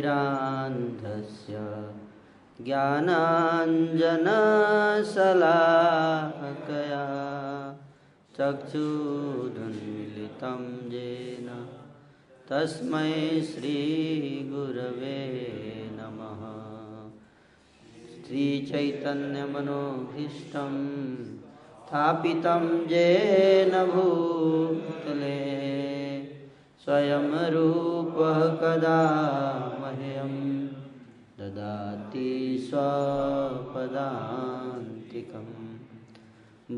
अज्ञानतिमिरान्धस्य ज्ञानाञ्जनशलाकया चक्षुरुन्मिलितं येन तस्मै श्रीगुरवे नमः। श्रीचैतन्यमनोभीष्टं स्थापितं येन भूतले स्वयं रूपः कदा मह्यं ददाति स्वपदान्तिकम्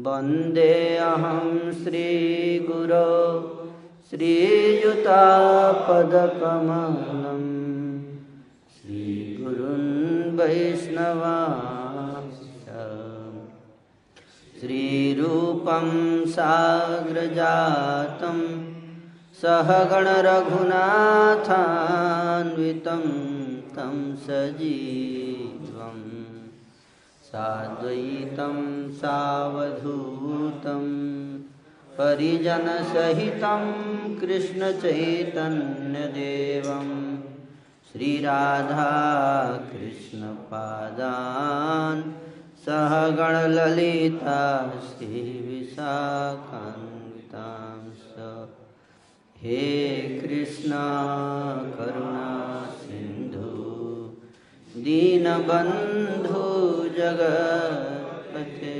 वन्देऽहं श्रीगुरो श्रीयुतापदकमलं श्रीगुरुन् वैष्णवांश्च श्रीरूपं साग्रजातं सहगणरघुनाथान्वितं तं सजीवम् साद्वैतं सावधूतं परिजनसहितं कृष्णचैतन्यदेवं। श्रीराधाकृष्णपादान् सहगणललिता श्रीविशाखान्वितांश्च हे कृष्णा करुणा सिन्धु दीनबन्धु जगत्पथे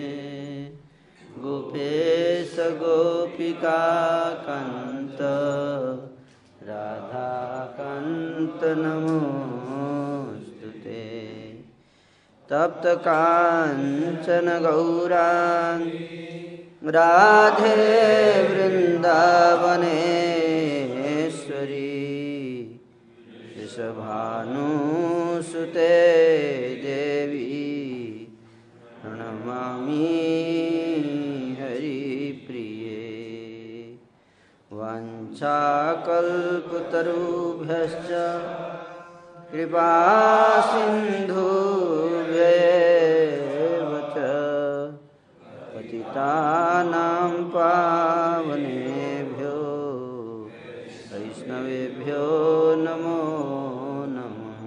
गोपेश गोपिका गोपिकान्त राधाकान्त नमोऽस्तु ते तप्तकाञ्चन गौराङ्ग राधे वृन्दावनेश्वरी वृषभानुसुते देवी प्रणमामि हरिप्रिये। वाञ्छाकल्पतरुभ्यश्च कृपासिन्धुभ्येव च पतितानां पावनेभ्यो वैष्णवेभ्यो नमो नमः।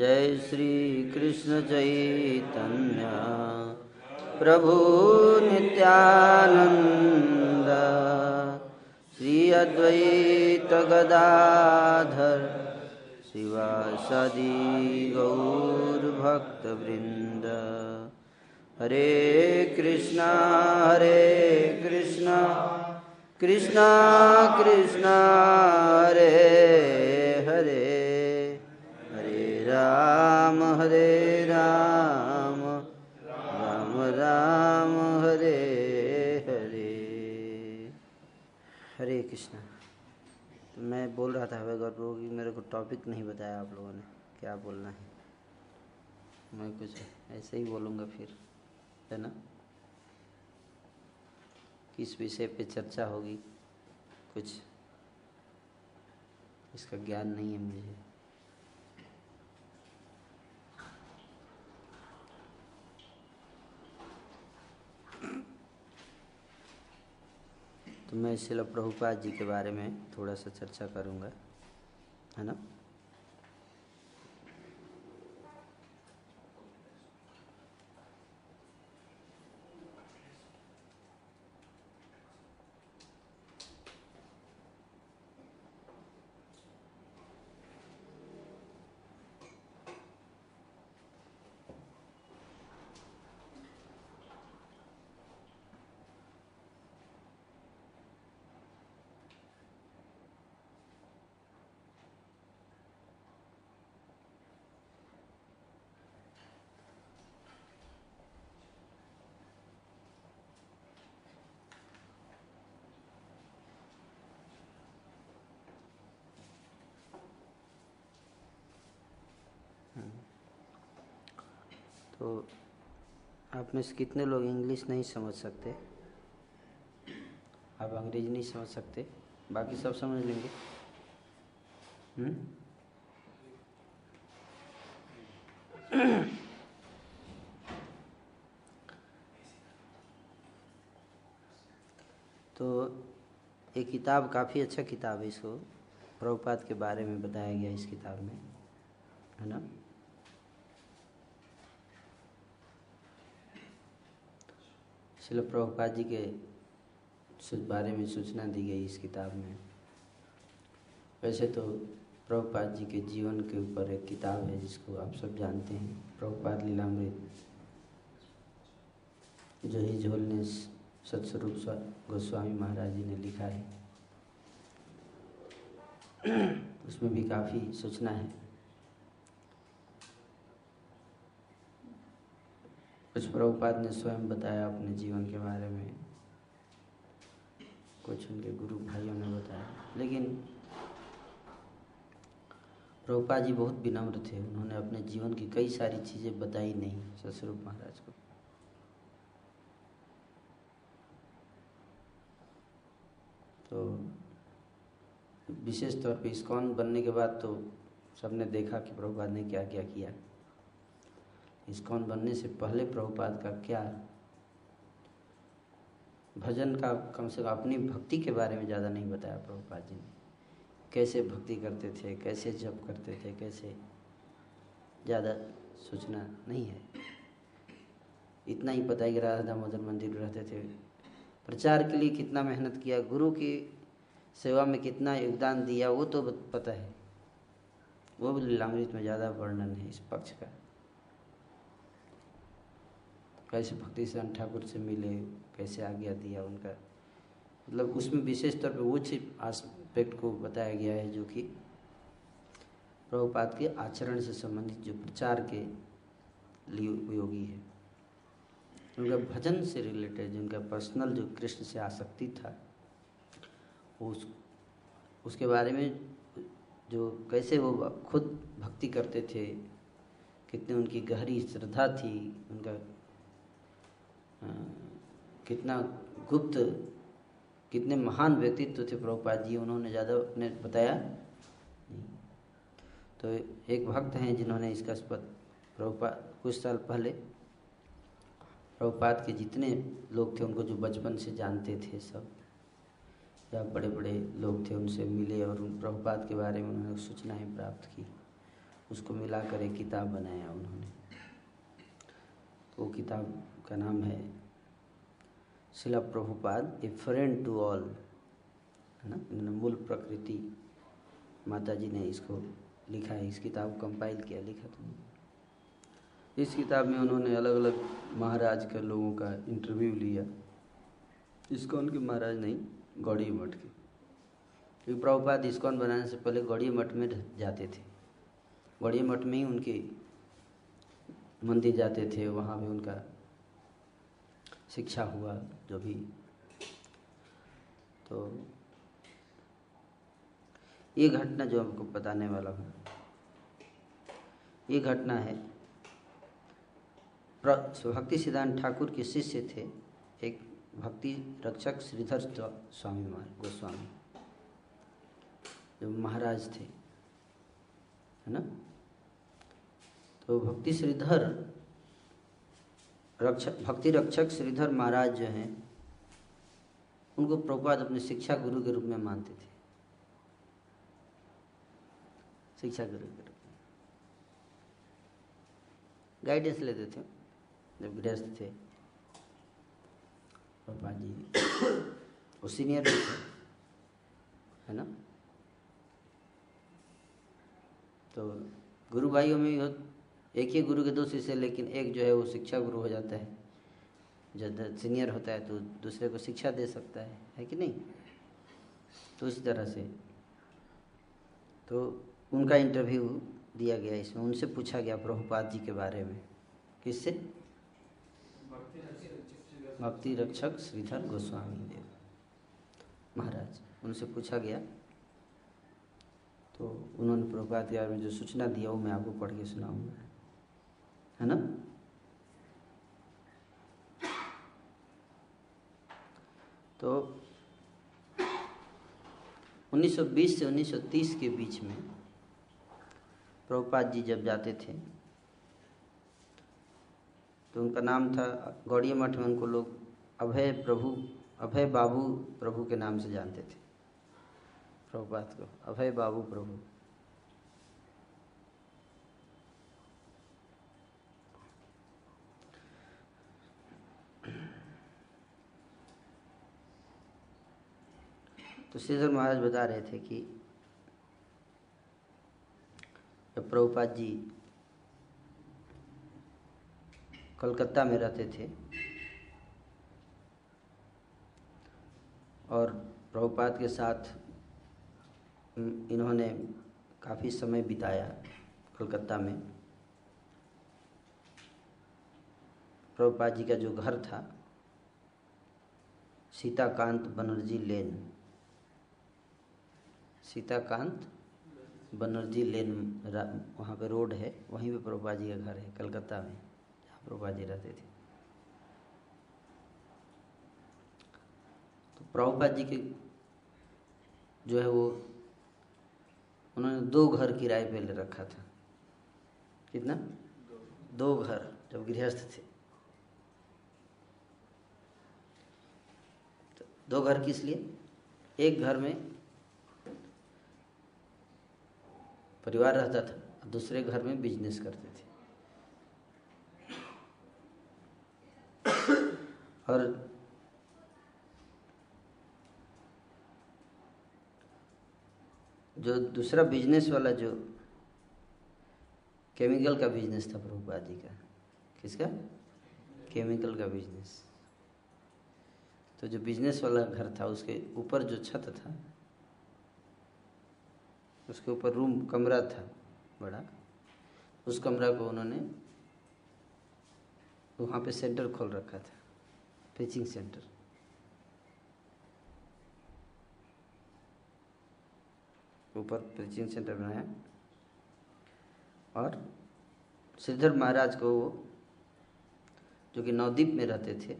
जय श्री कृष्ण चैतन्य। प्रभु नित्यानन्द। श्री अद्वैत गदाधर। शिवासदि गौरभक्तवृन्द हरे कृष्णा हरे कृष्णा कृष्णा कृष्णा, हरे हरे। हरे राम हरे राम राम राम, हरे हरे। हरे कृष्णा। तो मैं बोल रहा था हवे गौर प्रभु कि मेरे को टॉपिक नहीं बताया आप लोगों ने, क्या बोलना है? मैं कुछ ऐसे ही बोलूँगा फिर। है ना? किस विषय पे चर्चा होगी? कुछ इसका ज्ञान नहीं है मुझे। तो मैं शिल प्रभुपाद जी के बारे में थोड़ा सा चर्चा करूँगा, है ना? आप में से कितने लोग इंग्लिश नहीं समझ सकते? आप अंग्रेज़ी नहीं समझ सकते? बाकी सब समझ लेंगे। हम्म? तो ये किताब काफ़ी अच्छा किताब है इसको। प्रभुपाद के बारे में बताया गया इस किताब में, है ना? शिल प्रभुपाद जी के बारे में सूचना दी गई इस किताब में। वैसे तो प्रभुपाद जी के जीवन के ऊपर एक किताब है जिसको आप सब जानते हैं, प्रभुपाद लीलामृत। जो ही झोल ने सत्स्वरूप गोस्वामी महाराज जी ने लिखा है। उसमें भी काफ़ी सूचना है। कुछ प्रभुपाद ने स्वयं बताया अपने जीवन के बारे में। कुछ उनके गुरु भाइयों ने बताया। लेकिन प्रभुपाद जी बहुत विनम्र थे। उन्होंने अपने जीवन की कई सारी चीज़ें बताई नहीं ससरूप महाराज को। तो विशेष तौर पे इस्कॉन बनने के बाद तो सबने देखा कि प्रभुपाद ने क्या क्या किया। इस्कॉन बनने से पहले प्रभुपाद का क्या भजन का कम से कम अपनी भक्ति के बारे में ज़्यादा नहीं बताया प्रभुपाद जी ने। कैसे भक्ति करते थे, कैसे जप करते थे, कैसे ज़्यादा सूचना नहीं है। इतना ही पता है कि राधा दामोदर मंदिर रहते थे। प्रचार के लिए कितना मेहनत किया, गुरु की सेवा में कितना योगदान दिया, वो तो पता है। वो भी लीलामृत में ज़्यादा वर्णन है इस पक्ष का। कैसे भक्ति से ठाकुर से मिले, कैसे आज्ञा दिया उनका। मतलब उसमें विशेष तौर पर वो आस्पेक्ट को बताया गया है जो कि प्रभुपाद के आचरण से संबंधित जो प्रचार के लिए उपयोगी है। उनका भजन से रिलेटेड जिनका पर्सनल जो कृष्ण से आसक्ति था उस, उसके बारे में जो कैसे वो खुद भक्ति करते थे, कितनी उनकी गहरी श्रद्धा थी, उनका कितना गुप्त, कितने महान व्यक्तित्व थे प्रभुपाद जी, उन्होंने ज़्यादा अपने बताया तो एक भक्त हैं जिन्होंने इसका प्रभुपाद कुछ साल पहले प्रभुपाद के जितने लोग थे, उनको जो बचपन से जानते थे सब, या बड़े बड़े लोग थे, उनसे मिले और उन प्रभुपाद के बारे में उन्होंने सूचनाएँ प्राप्त की। उसको मिलाकर एक किताब बनाया उन्होंने। तो वो किताब का नाम है Srila Prabhupada a friend to all है ना? मूल प्रकृति माता जी ने इसको लिखा है, इस किताब को कंपाइल किया, लिखा तो इस किताब में उन्होंने अलग अलग महाराज के लोगों का इंटरव्यू लिया। इस्कॉन के महाराज नहीं गौड़ी मठ के। क्योंकि प्रभुपाद इस्कॉन बनाने से पहले गौड़ी मठ में जाते थे। गौड़ी मठ में ही उनके मंदिर जाते थे, वहाँ भी उनका शिक्षा हुआ जो भी। तो ये घटना जो हमको बताने वाला हूँ, ये घटना है। भक्ति सिद्धांत ठाकुर के शिष्य थे एक भक्ति रक्षक श्रीधर स्वामी गोस्वामी, जो महाराज थे, है ना? तो भक्ति श्रीधर रक्षक भक्ति रक्षक श्रीधर महाराज जो हैं, उनको प्रभुपाद अपने शिक्षा गुरु के रूप में मानते थे। शिक्षा गुरु के रूप में। गाइडेंस लेते थे, जब गृहस्थ थे। पापा जी वो सीनियर थे, है ना? तो गुरु भाइयों में एक ही गुरु के दो शिष्य लेकिन एक जो है वो शिक्षा गुरु हो जाता है। जब सीनियर होता है तो दूसरे को शिक्षा दे सकता है है कि नहीं? तो उस तरह से। तो उनका इंटरव्यू दिया गया इसमें, उनसे पूछा गया प्रभुपाद जी के बारे में। किससे? भक्ति रक्षक श्रीधर गोस्वामी देव। महाराज, उनसे पूछा गया। तो उन्होंने प्रभुपाद के बारे में जो सूचना दिया, वो मैं आपको पढ़ के सुनाऊँगा। है ना? तो 1920 से 1930 के बीच में प्रभुपाद जी जब जाते थे तो उनका नाम था गौड़ी मठ में उनको लोग अभय प्रभु, अभय बाबू प्रभु के नाम से जानते थे, प्रभुपाद को, अभय बाबू प्रभु। तो श्रीधर महाराज बता रहे थे कि जब प्रभुपाद जी कलकत्ता में रहते थे और प्रभुपाद के साथ इन्होंने काफ़ी समय बिताया कलकत्ता में, प्रभुपाद जी का जो घर था, सीताकांत बनर्जी लेन। सीताकांत बनर्जी लेन वहाँ पे रोड है, वहीं पे प्रभुपा जी का घर है, कलकत्ता में, जहाँ प्रभुपा जी रहते थे। तो प्रभुपा जी के जो है वो, उन्होंने दो घर किराए पे ले रखा था। कितना? दो घर, जब गृहस्थ थे। तो दो घर किस लिए? एक घर में परिवार रहता था, दूसरे घर में बिज़नेस करते थे। और जो दूसरा बिज़नेस वाला जो केमिकल का बिज़नेस था प्रभुपाद जी का, किसका? केमिकल का बिज़नेस तो जो बिज़नेस वाला घर था, उसके ऊपर जो छत था उसके ऊपर रूम, कमरा था, बड़ा। उस कमरा को उन्होंने वहाँ पे सेंटर खोल रखा था पिचिंग सेंटर ऊपर पिचिंग सेंटर बनाया। और श्रीधर महाराज को वो, जो कि नवदीप में रहते थे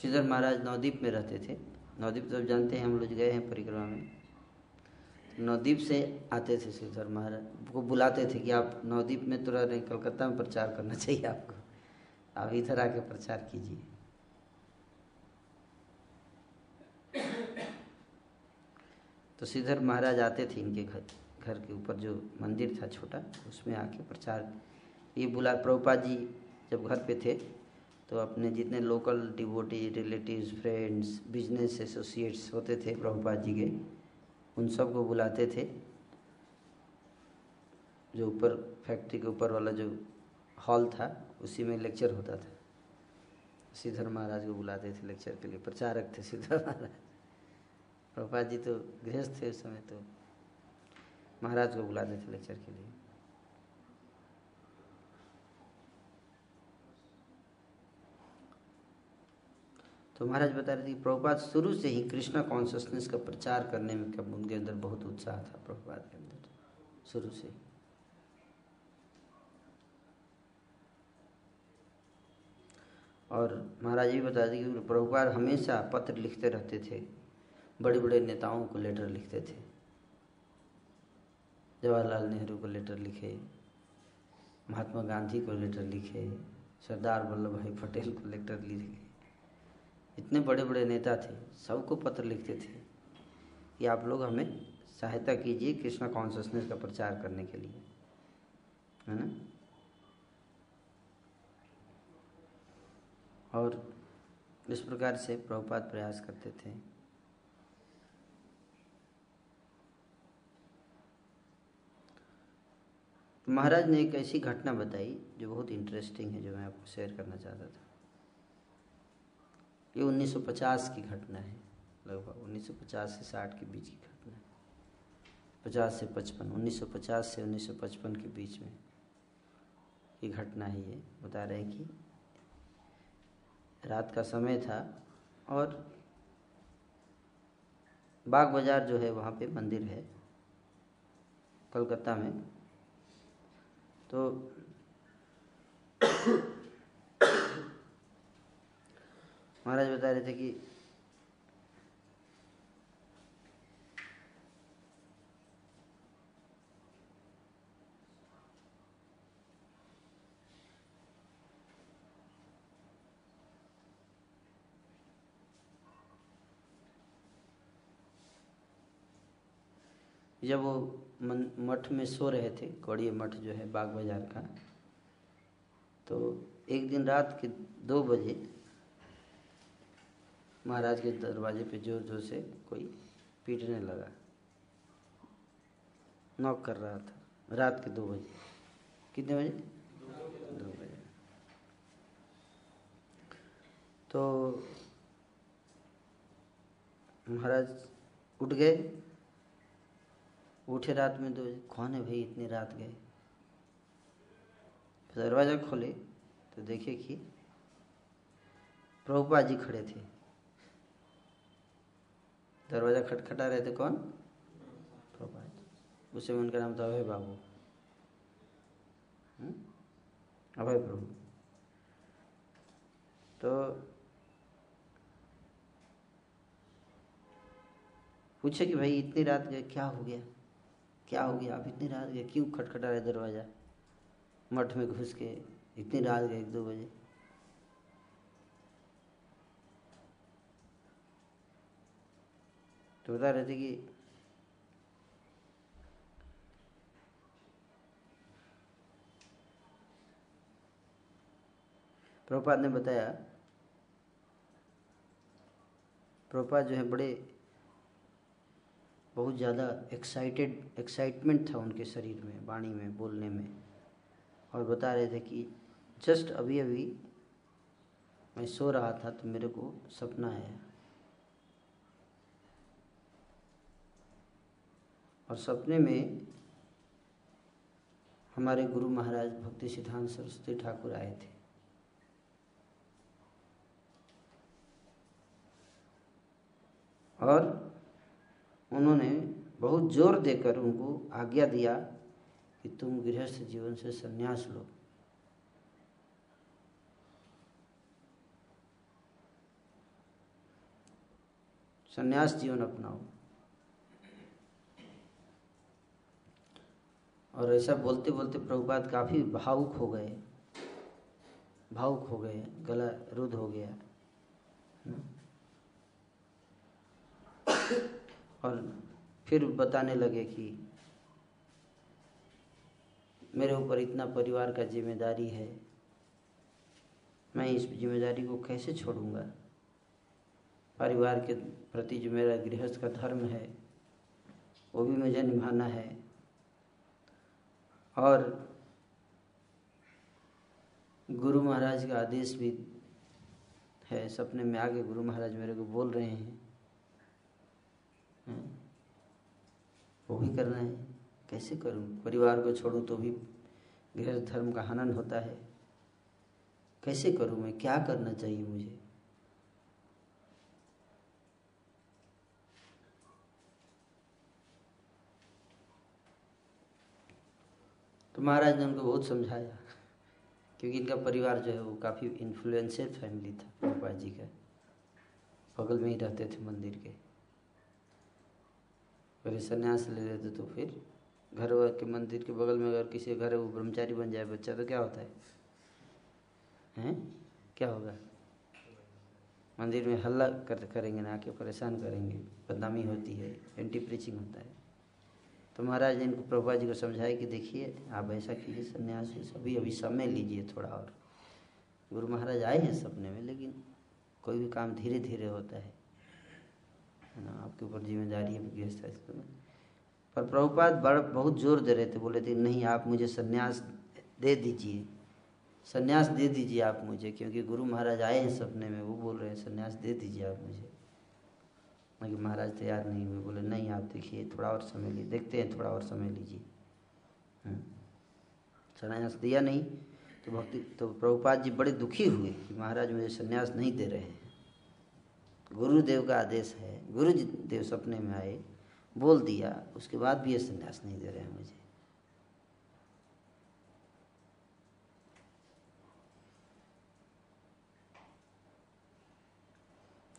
श्रीधर महाराज नवदीप में रहते थे। नवदीप तो जानते हैं, हम लोग गए हैं परिक्रमा में। नवदीप से आते थे श्रीधर महाराज। को बुलाते थे कि आप नवदीप में तो रह रहे कलकत्ता में प्रचार करना चाहिए आपको। आप इधर आके प्रचार कीजिए। तो श्रीधर महाराज आते थे इनके घर घर के ऊपर जो मंदिर था छोटा, उसमें आके प्रचार। ये बुला प्रभुपा जी जब घर पे थे तो अपने जितने local devotee relatives friends business associates होते थे प्रभुपा जी के। उन सबको बुलाते थे। जो ऊपर फैक्ट्री के ऊपर वाला जो हॉल था, उसी में लेक्चर होता था। श्रीधर महाराज को बुलाते थे लेक्चर के लिए। प्रचारक थे श्रीधर महाराज। प्रभा जी तो गृहस्थ थे उस समय तो। महाराज को बुलाते थे लेक्चर के लिए। तो महाराज बता रहे थे कि शुरू से ही कृष्णा कॉन्शियसनेस का प्रचार करने में कब उनके अंदर बहुत उत्साह था प्रभुपाद के अंदर, शुरू से और महाराज ये बता दें कि प्रभुपाद हमेशा पत्र लिखते रहते थे बड़े बड़े नेताओं को लेटर लिखते थे। जवाहरलाल नेहरू को लेटर लिखे, महात्मा गांधी को लेटर लिखे, सरदार वल्लभ भाई पटेल को लेटर लिखे। इतने बड़े बड़े नेता थे, सबको पत्र लिखते थे कि आप लोग हमें सहायता कीजिए कृष्णा कॉन्शसनेस का प्रचार करने के लिए। है ना? और इस प्रकार से प्रभुपात प्रयास करते थे। महाराज ने एक ऐसी घटना बताई जो बहुत इंटरेस्टिंग है, जो मैं आपको शेयर करना चाहता था। ये 1950 की घटना है, लगभग 1950 से 60 के बीच की घटना है। 50 से 55 1950 से 1955 के बीच में की घटना है ये, बता रहे हैं कि रात का समय था और बाग बाज़ार जो है वहाँ पे मंदिर है कलकत्ता में। तो महाराज बता रहे थे कि जब वो मठ में सो रहे थे कौड़िया मठ जो है, बाग बाज़ार का तो एक दिन रात के दो बजे महाराज के दरवाजे पे ज़ोर ज़ोर से कोई पीटने लगा। नॉक कर रहा था। रात के दो बजे। कितने बजे? दो बजे। तो महाराज उठ गए। उठे रात में दो बजे। कौन है भाई इतनी रात गए? दरवाज़ा खोले तो देखे कि प्रभुपा जी खड़े थे। दरवाज़ा खटखटा रहे थे कौन? प्रभुपा जी उसे उनका नाम था अभय बाबू। हम्म? अभय प्रभु। तो पूछे कि भाई, इतनी रात गए, क्या हो गया? क्या हो गया? आप इतनी रात गए, क्यों खटखटा रहे दरवाज़ा? मठ में घुस के इतनी रात गए, एक दो बजे। तो बता रहे थे कि प्रभुपाद ने बताया प्रभुपाद जो है बड़े, बहुत ज़्यादा एक्साइटेड एक्साइटमेंट था उनके शरीर में, वाणी में, बोलने में। और बता रहे थे कि जस्ट अभी अभी मैं सो रहा था तो मेरे को सपना आया। और सपने में हमारे गुरु महाराज भक्ति सिद्धांत सरस्वती ठाकुर आए थे। और उन्होंने बहुत ज़ोर देकर उनको आज्ञा दिया कि तुम गृहस्थ जीवन से संन्यास लो। संन्यास जीवन अपनाओ। और ऐसा बोलते बोलते प्रभुपाद काफ़ी भावुक हो गए। भावुक हो गए, गला रुद्ध हो गया। और फिर बताने लगे कि मेरे ऊपर इतना परिवार का ज़िम्मेदारी है, मैं इस ज़िम्मेदारी को कैसे छोड़ूँगा? परिवार के प्रति जो मेरा गृहस्थ का धर्म है, वो भी मुझे निभाना है। और गुरु महाराज का आदेश भी है, सपने में आगे गुरु महाराज मेरे को बोल रहे हैं। वो भी करना है। कैसे करूँ? परिवार को छोड़ूं तो भी गृह धर्म का हनन होता है। कैसे करूँ मैं? क्या करना चाहिए मुझे? तो महाराज ने उनको बहुत समझाया, क्योंकि इनका परिवार जो है वो काफ़ी इन्फ्लुएंशियल फैमिली था, गोपाल जी का। बगल में ही रहते थे मंदिर के। अगर संन्यास ले लेते तो फिर घर के मंदिर के बगल में अगर किसी घर वो ब्रह्मचारी बन जाए बच्चा तो क्या होता है? हैं? क्या होगा? मंदिर में हल्ला कर, करेंगे ना, आके परेशान करेंगे। बदनामी होती है एंटी प्रीचिंग होता है। तो महाराज ने इनको प्रभुपा जी को समझाया कि देखिए, आप ऐसा कीजिए, संन्यास सभी, अभी समय लीजिए थोड़ा और। गुरु महाराज आए हैं सपने में, लेकिन कोई भी काम धीरे धीरे होता है। ना, आपके ऊपर ज़िम्मेदारी है, गृहस्थ में पर प्रभुपाद बड़, बहुत ज़ोर दे रहे थे, बोले थे, नहीं, आप मुझे संन्यास दे दीजिए। संन्यास दे दीजिए आप मुझे, क्योंकि गुरु महाराज आए हैं सपने में, वो बोल रहे हैं, संन्यास दे दीजिए आप मुझे। कि महाराज तैयार नहीं हुए, बोले, नहीं, आप देखिए, थोड़ा और समय लीजिए, देखते हैं, थोड़ा और समय लीजिए। सन्यास संन्यास दिया नहीं तो भक्ति तो प्रभुपाद जी बड़े दुखी हुए कि महाराज मुझे संन्यास नहीं दे रहे हैं। गुरुदेव का आदेश है गुरु देव सपने में आए, बोल दिया, उसके बाद भी ये संन्यास नहीं दे रहे हैं मुझे।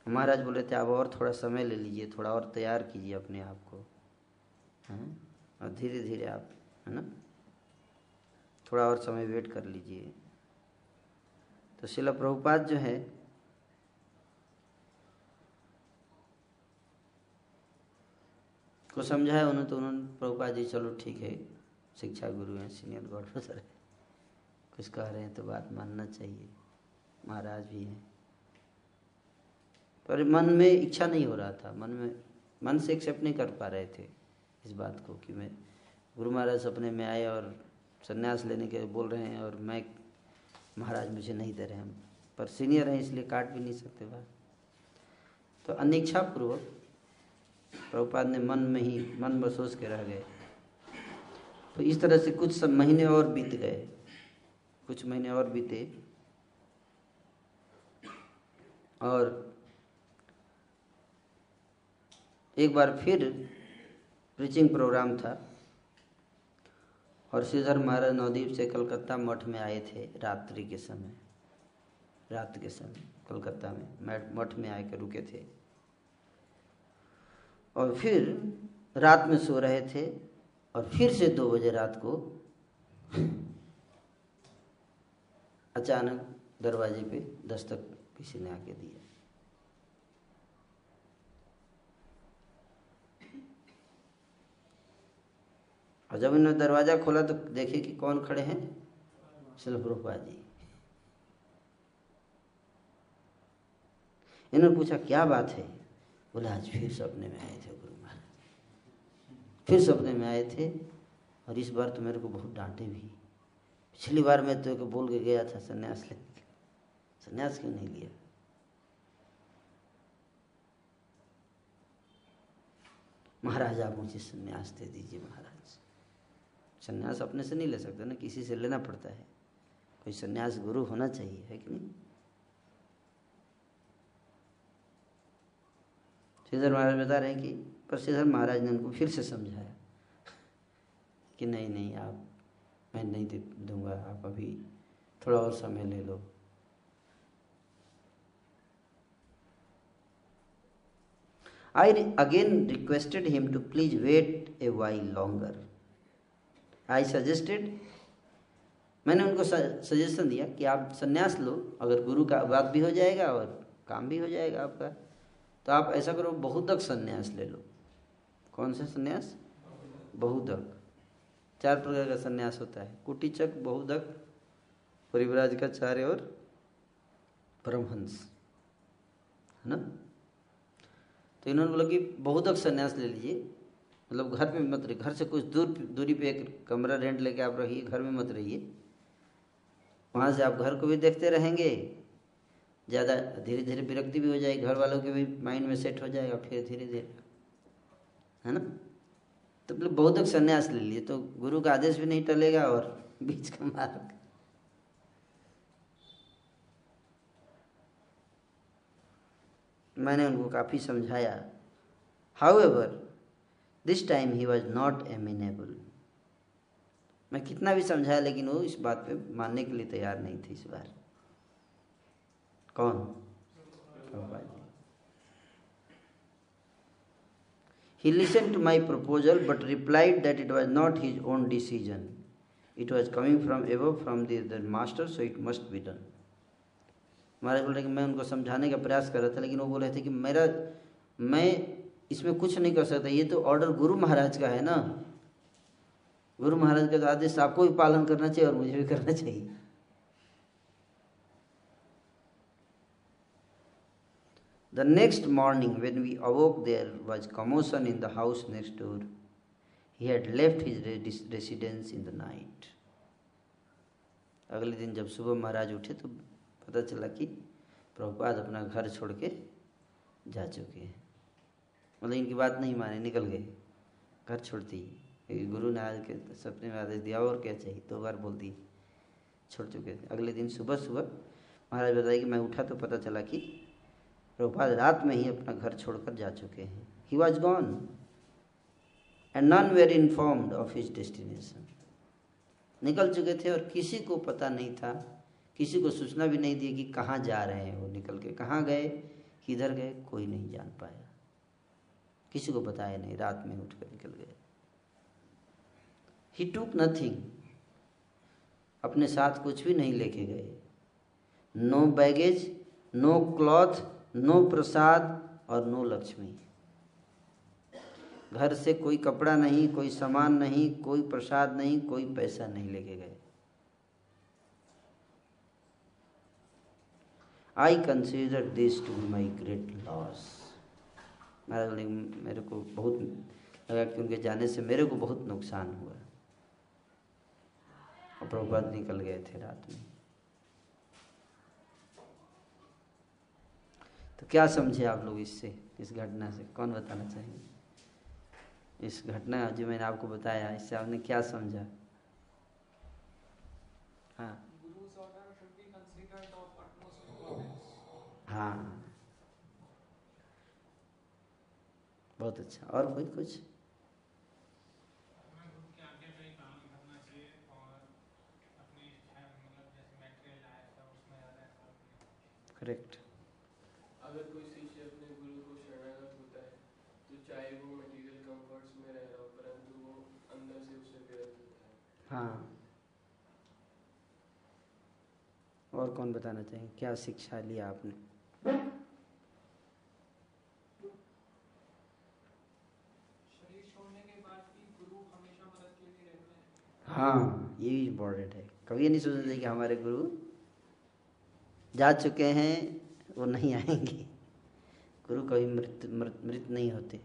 महाराज बोले थे, आप और थोड़ा समय ले लीजिए, थोड़ा और तैयार कीजिए अपने आप को। हैं? और धीरे धीरे आप, है ना? थोड़ा और समय वेट कर लीजिए। तो शिला प्रभुपाद जो है, को समझाया उन्होंने तो उन्होंने, प्रभुपाद जी, चलो ठीक है, शिक्षा गुरु हैं, सीनियर गॉड फादर है, कुछ कह रहे हैं तो बात मानना चाहिए, महाराज भी हैं। पर मन में इच्छा नहीं हो रहा था। मन में, मन से एक्सेप्ट नहीं कर पा रहे थे इस बात को कि मैं, गुरु महाराज सपने में आए और संन्यास लेने के बोल रहे हैं और मैं, महाराज मुझे नहीं दे रहे हैं। पर सीनियर हैं, इसलिए काट भी नहीं सकते बात तो अनिच्छा पूर्वक प्रभुपाद ने मन में ही, मन में सोच के रह गए। तो इस तरह से कुछ सब महीने और बीत गए। कुछ महीने और बीते। और एक बार फिर प्रीचिंग प्रोग्राम था। और श्रीधर महाराज नवदीप से कलकत्ता मठ में आए थे रात्रि के समय। रात के समय, कलकत्ता में मठ में आके रुके थे। और फिर रात में सो रहे थे और फिर से दो बजे रात को अचानक दरवाजे पे दस्तक किसी ने आके दिया। और जब इन्होंने दरवाज़ा खोला तो देखे कि कौन खड़े हैं? शिलप्रूपा जी इन्होंने पूछा, क्या बात है? बोले, आज फिर सपने में आए थे गुरु महाराज। फिर सपने में आए थे और इस बार तो मेरे को बहुत डांटे भी। पिछली बार मैं तो बोल के गया था, सन्यास ले संन्यास क्यों नहीं लिया? महाराज, आप मुझे संन्यास दे दीजिए, महाराज। संन्यास अपने से नहीं ले सकते ना, किसी से लेना पड़ता है। कोई संन्यास गुरु होना चाहिए, है कि नहीं? श्रीधर महाराज बता रहे हैं कि पर श्रीधर महाराज ने उनको फिर से समझाया कि नहीं नहीं, आप, मैं नहीं दे, दूँगा, आप अभी थोड़ा और समय ले लो। I again requested him to please wait a while longer. I suggested मैंने उनको सजेशन दिया कि आप संन्यास लो, अगर गुरु का बात भी हो जाएगा और काम भी हो जाएगा आपका तो आप ऐसा करो बहुदक संन्यास ले लो। कौन सा संन्यास? बहुदक चार प्रकार का संन्यास होता है। कुटीचक बहुदक परिवराज का चार्य और परमहंस है ना? तो इन्होंने बोला कि बहुदक संन्यास ले लीजिए। मतलब घर में मत रहिए, घर से कुछ दूर दूरी पे एक कमरा रेंट लेके आप रहिए, घर में मत रहिए। वहाँ से आप घर को भी देखते रहेंगे। ज़्यादा धीरे धीरे विरक्ति भी हो जाएगी, घर वालों के भी माइंड में सेट हो जाएगा फिर धीरे धीरे। है ना? तो मतलब बहुत संन्यास ले लिए तो गुरु का आदेश भी नहीं टलेगा और बीच का मार्ग। मैंने उनको काफ़ी समझाया। However this time he was not amenable मैं कितना भी समझाया, लेकिन वो इस बात पे मानने के लिए तैयार नहीं थे इस बार। कौन? He listen to my proposal but replied that it was not his own decision it was coming from एव from the master so it must be done Maharaj बोल रहे कि मैं उनको समझाने का प्रयास कर रहा था, लेकिन वो बोल रहे थे कि मेरा, मैं इसमें कुछ नहीं कर सकता ये तो ऑर्डर गुरु महाराज का है ना गुरु महाराज का आदेश आपको भी पालन करना चाहिए और मुझे भी करना चाहिए The next morning, when we awoke, there was commotion in the house next door. He had left his residence in the night. अगले दिन जब सुबह महाराज उठे तो पता चला कि प्रभुपाद अपना घर छोड़ के जा चुके हैं मतलब इनकी बात नहीं माने, निकल गए। घर छोड़ती। गुरु ने आज के सपने में आदेश दिया, और क्या चाहिए? दो बार बोल दी छोड़ चुके थे। अगले दिन सुबह सुबह महाराज बताया कि मैं उठा तो पता चला कि प्रभुपाद रात में ही अपना घर छोड़कर जा चुके हैं। He was gone and none were informed of his destination निकल चुके थे और किसी को पता नहीं था। किसी को सूचना भी नहीं दी कि कहाँ जा रहे हैं वो। निकल के कहाँ गए? किधर गए? कोई नहीं जान पाया। किसी को बताया नहीं, रात में उठ कर निकल गए। ही टूक नथिंग अपने साथ कुछ भी नहीं लेके गए। No baggage no cloth no prasad और नो लक्ष्मी घर से कोई कपड़ा नहीं, कोई सामान नहीं, कोई प्रसाद नहीं, कोई पैसा नहीं लेके गए। I consider this to my great loss मेरे को बहुत लगा कि उनके जाने से मेरे को बहुत नुकसान हुआ। और प्रभुपाद निकल गए थे रात में। तो क्या समझे आप लोग इससे, इस घटना से? कौन बताना चाहेंगे? इस घटना जो मैंने आपको बताया, इससे आपने क्या समझा? हाँ। हाँ। बहुत अच्छा। और कोई कुछ? करेक्ट अगर कोई शिष्य अपने गुरु को शरणागत होता है तो चाहे वो मटेरियल कंफर्ट्स में रह रहा हो परंतु वो अंदर से उससे विरत होता है। हाँ। और कौन बताना चाहिए क्या शिक्षा लिया आपने हाँ ये भी इम्पोर्टेंट है कभी ये नहीं सोचते कि हमारे गुरु जा चुके हैं, वो नहीं आएँगे। गुरु कभी मृत मृत नहीं होते।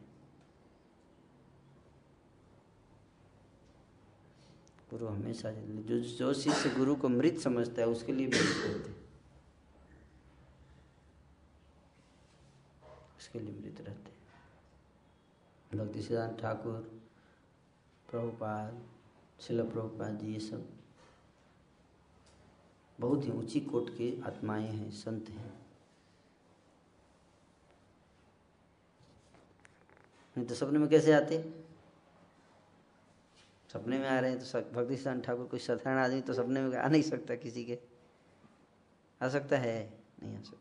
गुरु हमेशा जो जो शिष्य गुरु को मृत समझता है, उसके लिए मृत होते उसके लिए मृत रहते भक्ति सिद्धांत ठाकुर, प्रभुपाद, शिल प्रभुपाद जी, ये सब बहुत ही ऊँची कोट के आत्माएँ हैं, संत हैं। नहीं तो सपने में कैसे आते? सपने में आ रहे हैं तो भक्ति सिद्धांत ठाकुर कोई साधारण आदमी तो सपने में आ नहीं सकता किसी के। आ सकता है? नहीं आ सकता।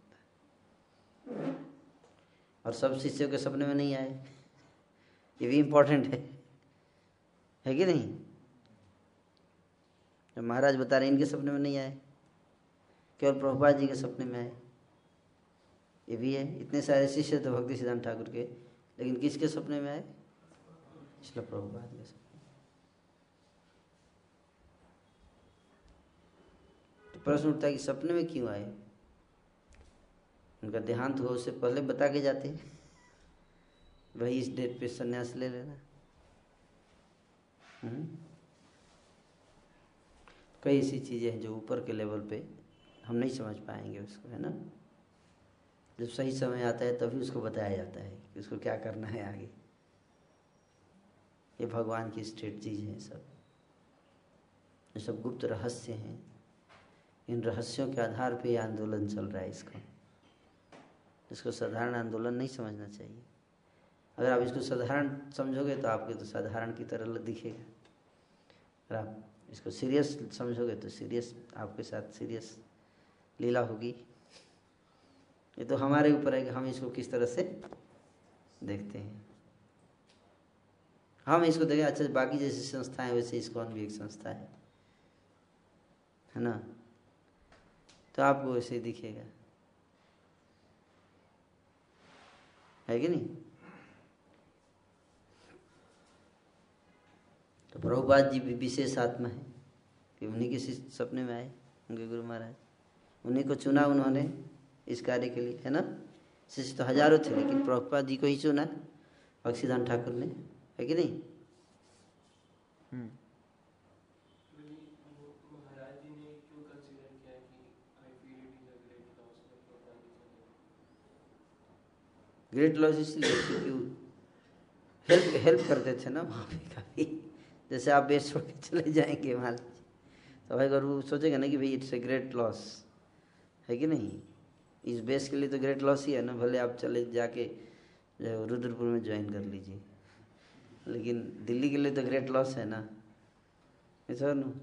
और सब शिष्यों के सपने में नहीं आए। ये भी इम्पोर्टेंट है। है कि नहीं? जब महाराज बता रहे इनके सपने में नहीं आए। केवल प्रभुपाद जी के सपने में आए ये भी है। इतने सारे शिष्य थे भक्ति सिद्धांत ठाकुर के, लेकिन किसके सपने में आए? इसलिए प्रभुपाद के सपने तो प्रश्न उठता है कि सपने में क्यों आए? उनका देहांत हुआ उससे पहले बता के जाते भाई इस डेट पे संन्यास ले लेना। हम्म? कई ऐसी चीज़ें हैं जो ऊपर के लेवल पे हम नहीं समझ पाएँगे उसको, है ना? जब सही समय आता है, तभी उसको बताया जाता है कि उसको क्या करना है आगे। ये भगवान की स्ट्रेटजीज हैं सब। ये सब गुप्त रहस्य हैं। इन रहस्यों के आधार पे आंदोलन चल रहा है इसका। इसको साधारण आंदोलन नहीं समझना चाहिए। अगर आप इसको साधारण समझोगे तो आपके तो साधारण की तरह दिखेगा। अगर आप इसको सीरियस समझोगे तो सीरियस आपके साथ सीरियस लीला होगी। ये तो हमारे ऊपर है कि हम इसको किस तरह से देखते हैं। हम इसको देखें अच्छा बाकी जैसी संस्थाएँ, वैसे इसको भी एक संस्था है। है ना? तो आपको वैसे ही दिखेगा। है कि नहीं? तो प्रभुपाद जी भी विशेष आत्मा है, कि उन्हीं के सपने में आए, उनके गुरु महाराज। उन्हीं को चुना उन्होंने इस कार्य के लिए, है ना? शिष्य तो हज़ारों थे, लेकिन प्रभुपाद जी को ही चुना अक्षिदान ठाकुर ने, है कि नहीं। ग्रेट लॉस इसलिए क्योंकि हेल्प हेल्प करते थे ना वहाँ पे काफ़ी। जैसे आप बेस छोड़ के चले जाएँगे मान लीजिए तो भाई अगर वो सोचेगा ना कि भाई इट्स ए ग्रेट लॉस है कि नहीं? इस बेस के लिए तो ग्रेट लॉस ही है ना, भले आप चले जाके रुद्रपुर में ज्वाइन कर लीजिए। लेकिन दिल्ली के लिए तो ग्रेट लॉस है ना। ऐसा ना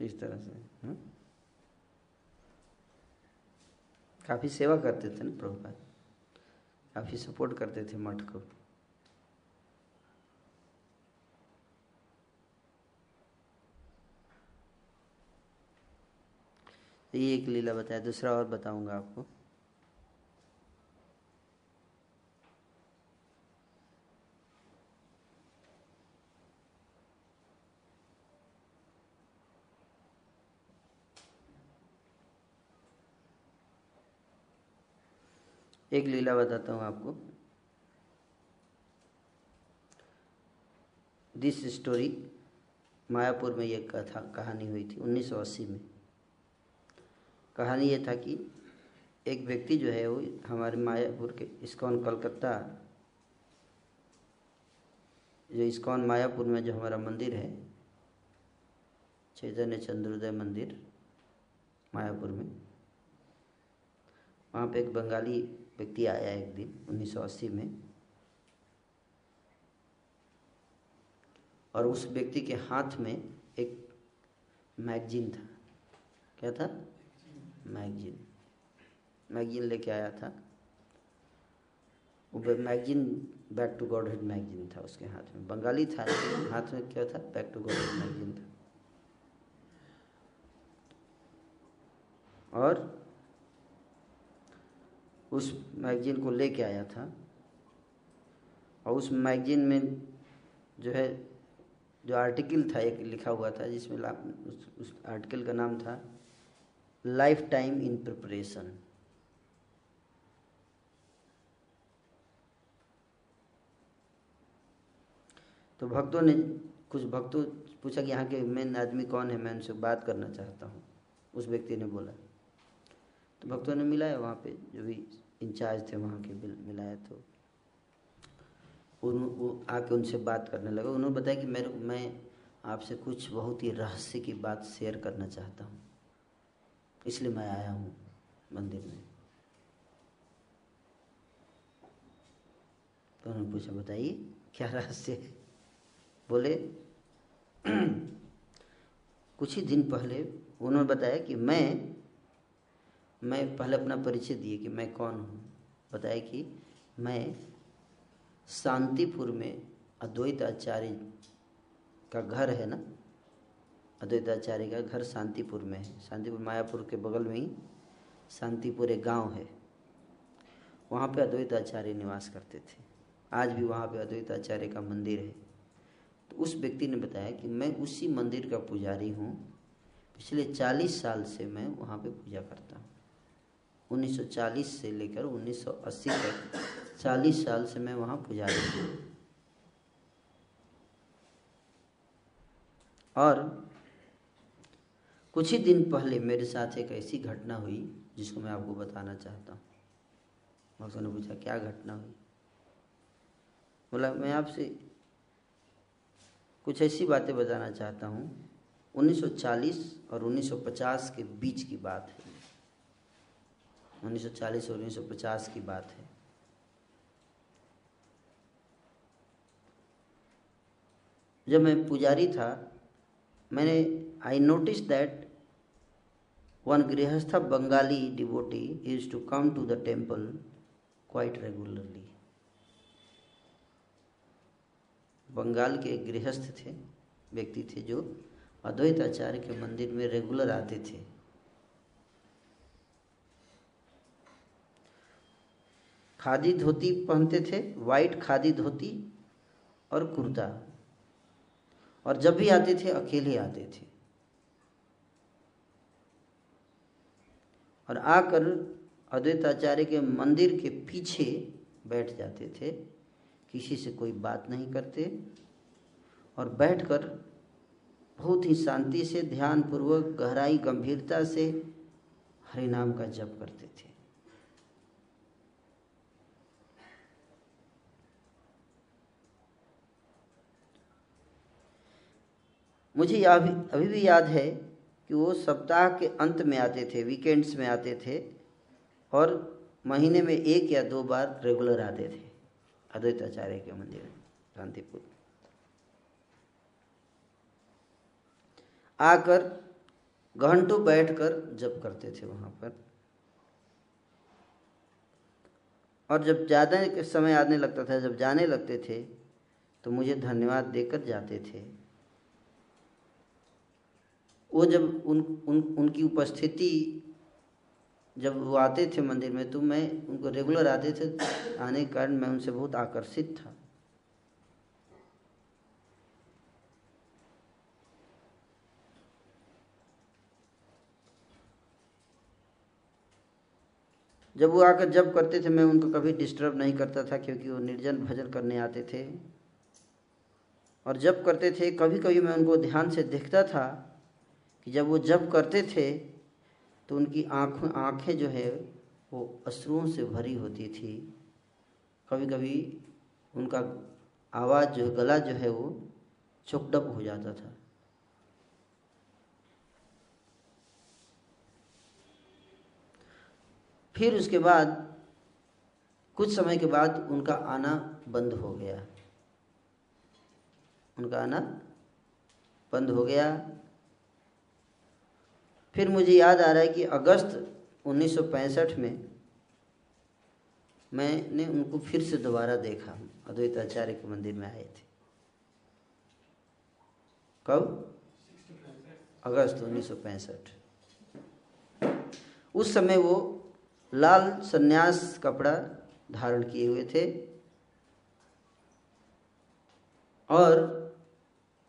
इस तरह से हाँ? काफ़ी सेवा करते थे ना प्रभुपाद। काफ़ी सपोर्ट करते थे मठ को। ये एक लीला बताया, दूसरा और बताऊँगा आपको। एक लीला बताता हूँ आपको। दिस स्टोरी मायापुर में ये कथा, कहानी हुई थी 1980 में। कहानी ये था कि एक व्यक्ति जो है वो हमारे मायापुर के इस्कॉन, कलकत्ता जो इस्कॉन, मायापुर में जो हमारा मंदिर है, चैतन्य चंद्रोदय मंदिर मायापुर में, वहाँ पे एक बंगाली व्यक्ति आया एक दिन 1980 में और उस व्यक्ति के हाथ में एक मैगजीन था। क्या था? मैगजीन। मैगजीन लेके आया था। वो magazine back to Godhead magazine था उसके हाथ में। बंगाली था हाथ में क्या था? Back to Godhead magazine था। और उस मैगजीन को लेके आया था। और उस मैगजीन में जो है जो आर्टिकल था एक लिखा हुआ था जिसमें उस, उस आर्टिकल का नाम था लाइफ टाइम इन प्रिपरेशन तो भक्तों ने कुछ भक्तों पूछा कि यहाँ के मेन आदमी कौन है? मैं उनसे बात करना चाहता हूँ। उस व्यक्ति ने बोला। तो भक्तों ने मिलाया वहाँ पे, जो भी इंचार्ज थे वहाँ के मिलाया तो। उन, वो आके उनसे बात करने लगा। उन्होंने बताया कि मेरे, मैं आपसे कुछ बहुत ही रहस्य की बात शेयर करना चाहता हूँ। इसलिए मैं आया हूँ मंदिर में। तो उन्होंने पूछा, बताइए, क्या रहस्य है? बोले, कुछ ही दिन पहले उन्होंने बताया कि मैं मैं पहले अपना परिचय दिए कि मैं कौन हूँ। बताया कि मैं शांतिपुर में अद्वैत आचार्य का घर है ना अद्वैत आचार्य का घर शांतिपुर में है। शांतिपुर मायापुर के बगल में ही शांतिपुर एक गाँव है। वहाँ पे अद्वैत आचार्य निवास करते थे। आज भी वहाँ पे अद्वैत आचार्य का मंदिर है। तो उस व्यक्ति ने बताया कि मैं उसी मंदिर का पुजारी हूँ। पिछले चालीस साल से मैं वहाँ पे पूजा करता हूँ। 1940 से लेकर 1980 तक 40 साल से मैं वहाँ पुजारी हूँ। और कुछ ही दिन पहले मेरे साथ एक ऐसी घटना हुई जिसको मैं आपको बताना चाहता हूँ। भक्तों ने पूछा, क्या घटना हुई? बोला, मैं आपसे कुछ ऐसी बातें बताना चाहता हूँ। 1940 और 1950 के बीच की बात है। 1940 और 1950 की बात है। जब मैं पुजारी था, मैंने आई notice that one grihastha Bengali devotee is to come to the temple quite regularly Bengal के गृहस्थ थे, व्यक्ति थे जो अद्वैत आचार्य के मंदिर में रेगुलर आते थे। खादी धोती पहनते थे वाइट खादी धोती और कुर्ता। और जब भी आते थे, अकेले आते थे। और आकर अद्वैताचार्य के मंदिर के पीछे बैठ जाते थे। किसी से कोई बात नहीं करते और बैठकर बहुत ही शांति से, ध्यानपूर्वक, गहराई, गंभीरता से हरिनाम का जप करते थे। मुझे अभी अभी भी याद है कि वो सप्ताह के अंत में आते थे वीकेंड्स में आते थे और महीने में एक या दो बार रेगुलर आते थे। अद्वैत आचार्य के मंदिर में शांतिपुर। आकर घंटों बैठकर जप करते थे वहाँ पर। और जब ज़्यादा समय आने लगता था, जब जाने लगते थे तो मुझे धन्यवाद देकर जाते थे। वो जब उन, उन उनकी उपस्थिति जब वो आते थे मंदिर में तो मैं उनको रेगुलर आते थे आने के कारण मैं उनसे बहुत आकर्षित था। जब वो आकर जब करते थे मैं उनको कभी डिस्टर्ब नहीं करता था क्योंकि वो निर्जन भजन करने आते थे। और जब करते थे कभी कभी मैं उनको ध्यान से देखता था कि जब वो जब करते थे तो उनकी आँखों, आँखें जो है, वो अश्रुओं से भरी होती थी। कभी कभी उनका आवाज़ जो गला जो है, वो चुपडप हो जाता था। फिर उसके बाद, कुछ समय के बाद उनका आना बंद हो गया। उनका आना बंद हो गया। फिर मुझे याद आ रहा है कि अगस्त 1965 में मैंने उनको फिर से दोबारा देखा। अद्वैत आचार्य के मंदिर में आए थे। कब? अगस्त 1965 उस समय वो लाल सन्यास कपड़ा धारण किए हुए थे और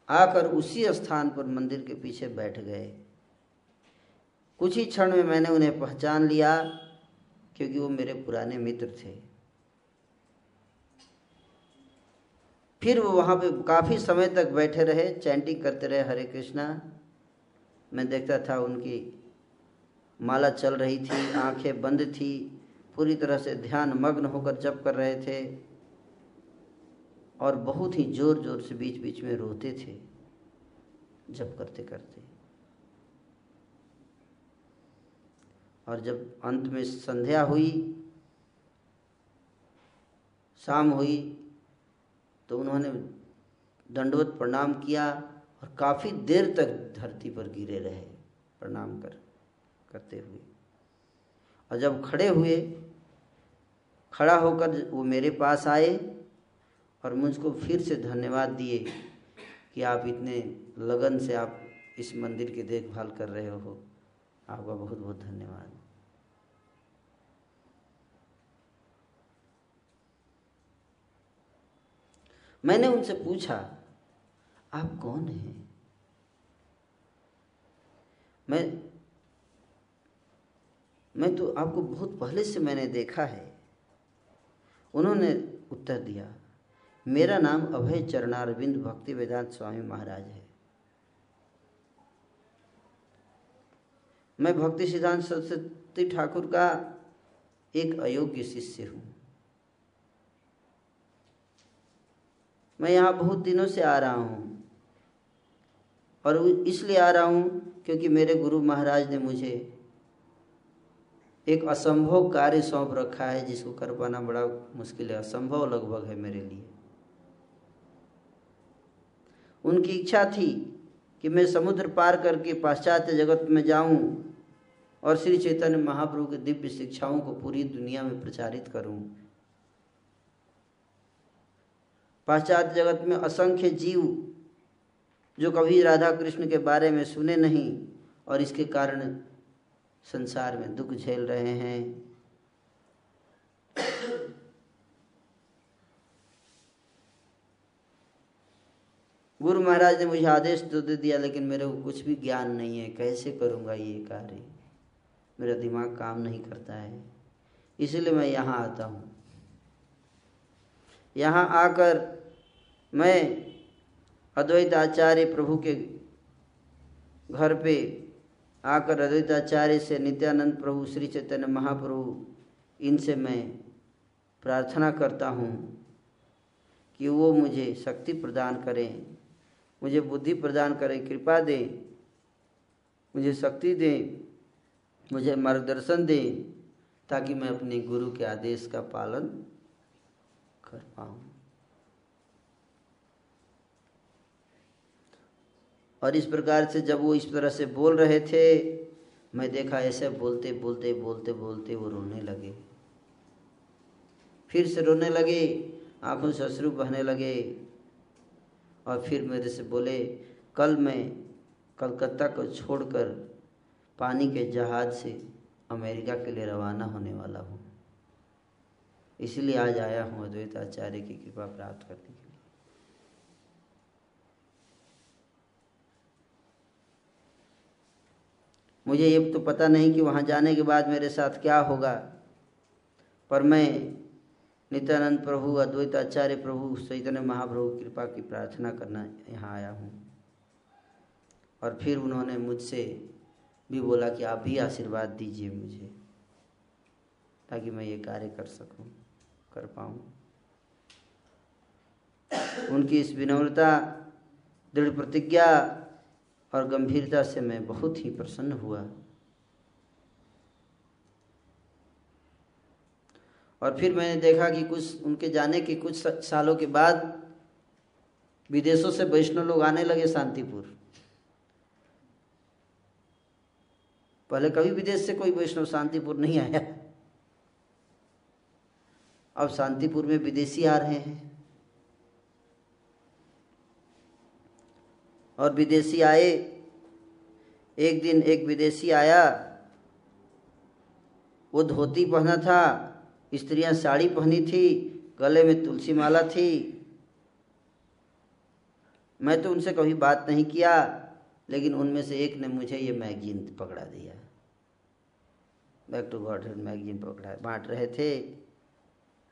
आकर उसी स्थान पर मंदिर के पीछे बैठ गए। कुछ ही क्षण में मैंने उन्हें पहचान लिया, क्योंकि वो मेरे पुराने मित्र थे। फिर वो वहाँ पे काफ़ी समय तक बैठे रहे, चैंटिंग करते रहे हरे कृष्णा। मैं देखता था उनकी माला चल रही थी, आँखें बंद थी, पूरी तरह से ध्यान मग्न होकर जप कर रहे थे और बहुत ही ज़ोर ज़ोर से बीच बीच में रोते थे, जप करते करते और जब अंत में संध्या हुई, शाम हुई तो उन्होंने दंडवत प्रणाम किया और काफ़ी देर तक धरती पर गिरे रहे प्रणाम कर, करते हुए। और जब खड़े हुए, खड़ा होकर वो मेरे पास आए और मुझको फिर से धन्यवाद दिए कि आप इतने लगन से आप इस मंदिर की देखभाल कर रहे हो। आपका बहुत बहुत धन्यवाद। मैंने उनसे पूछा, आप कौन हैं? मैं मैं तो आपको बहुत पहले से मैंने देखा है। उन्होंने उत्तर दिया, मेरा नाम अभय चरणारविंद भक्ति वेदांत स्वामी महाराज है। मैं भक्ति सिद्धांत सरस्वती ठाकुर का एक अयोग्य शिष्य हूँ। मैं यहाँ बहुत दिनों से आ रहा हूँ और इसलिए आ रहा हूँ क्योंकि मेरे गुरु महाराज ने मुझे एक असंभव कार्य सौंप रखा है जिसको कर पाना बड़ा मुश्किल है, असंभव लगभग है मेरे लिए। उनकी इच्छा थी कि मैं समुद्र पार करके पाश्चात्य जगत में जाऊँ और श्री चैतन्य महाप्रभु के दिव्य शिक्षाओं को पूरी दुनिया में प्रचारित करूँ। पाश्चात्य जगत में असंख्य जीव जो कभी राधा कृष्ण के बारे में सुने नहीं और इसके कारण संसार में दुख झेल रहे हैं। गुरु महाराज ने मुझे आदेश तो दे दिया, लेकिन मेरे को कुछ भी ज्ञान नहीं है। कैसे करूँगा ये कार्य? मेरा दिमाग काम नहीं करता है। इसलिए मैं यहाँ आता हूँ। यहाँ आकर मैं अद्वैत आचार्य प्रभु के घर पे आकर अद्वैताचार्य से नित्यानंद प्रभु, श्री चैतन्य महाप्रभु, इनसे मैं प्रार्थना करता हूँ कि वो मुझे शक्ति प्रदान करें। मुझे बुद्धि प्रदान करें, कृपा दें, मुझे शक्ति दें, मुझे मार्गदर्शन दें, ताकि मैं अपने गुरु के आदेश का पालन कर पाऊँ। और इस प्रकार से जब वो इस तरह से बोल रहे थे, मैं देखा ऐसे बोलते बोलते बोलते बोलते वो रोने लगे। फिर से रोने लगे, आँखों से अश्रु बहने लगे। और फिर मेरे से बोले, कल मैं कलकत्ता को छोड़कर पानी के जहाज़ से अमेरिका के लिए रवाना होने वाला हूँ। इसलिए आज आया हूँ अद्वैत आचार्य की कृपा प्राप्त करने के लिए। मुझे ये तो पता नहीं कि वहाँ जाने के बाद मेरे साथ क्या होगा, पर मैं नित्यानंद प्रभु, अद्वैत आचार्य प्रभु, चैतन्य महाप्रभु, कृपा की प्रार्थना करना यहाँ आया हूँ। और फिर उन्होंने मुझसे भी बोला कि आप भी आशीर्वाद दीजिए मुझे, ताकि मैं ये कार्य कर सकूँ, कर पाऊँ। उनकी इस विनम्रता, दृढ़ प्रतिज्ञा और गंभीरता से मैं बहुत ही प्रसन्न हुआ। और फिर मैंने देखा कि कुछ, उनके जाने के कुछ सालों के बाद विदेशों से वैष्णव लोग आने लगे शांतिपुर। पहले कभी विदेश से कोई वैष्णव शांतिपुर नहीं आया। अब शांतिपुर में विदेशी आ रहे हैं। और विदेशी आए, एक दिन एक विदेशी आया, वो धोती पहना था स्त्रियाँ साड़ी पहनी थी, गले में तुलसी माला थी। मैं तो उनसे कभी बात नहीं किया, लेकिन उनमें से एक ने मुझे ये मैगजीन पकड़ा दिया। बैक टू गॉड मैगजीन पकड़ा, बांट रहे थे,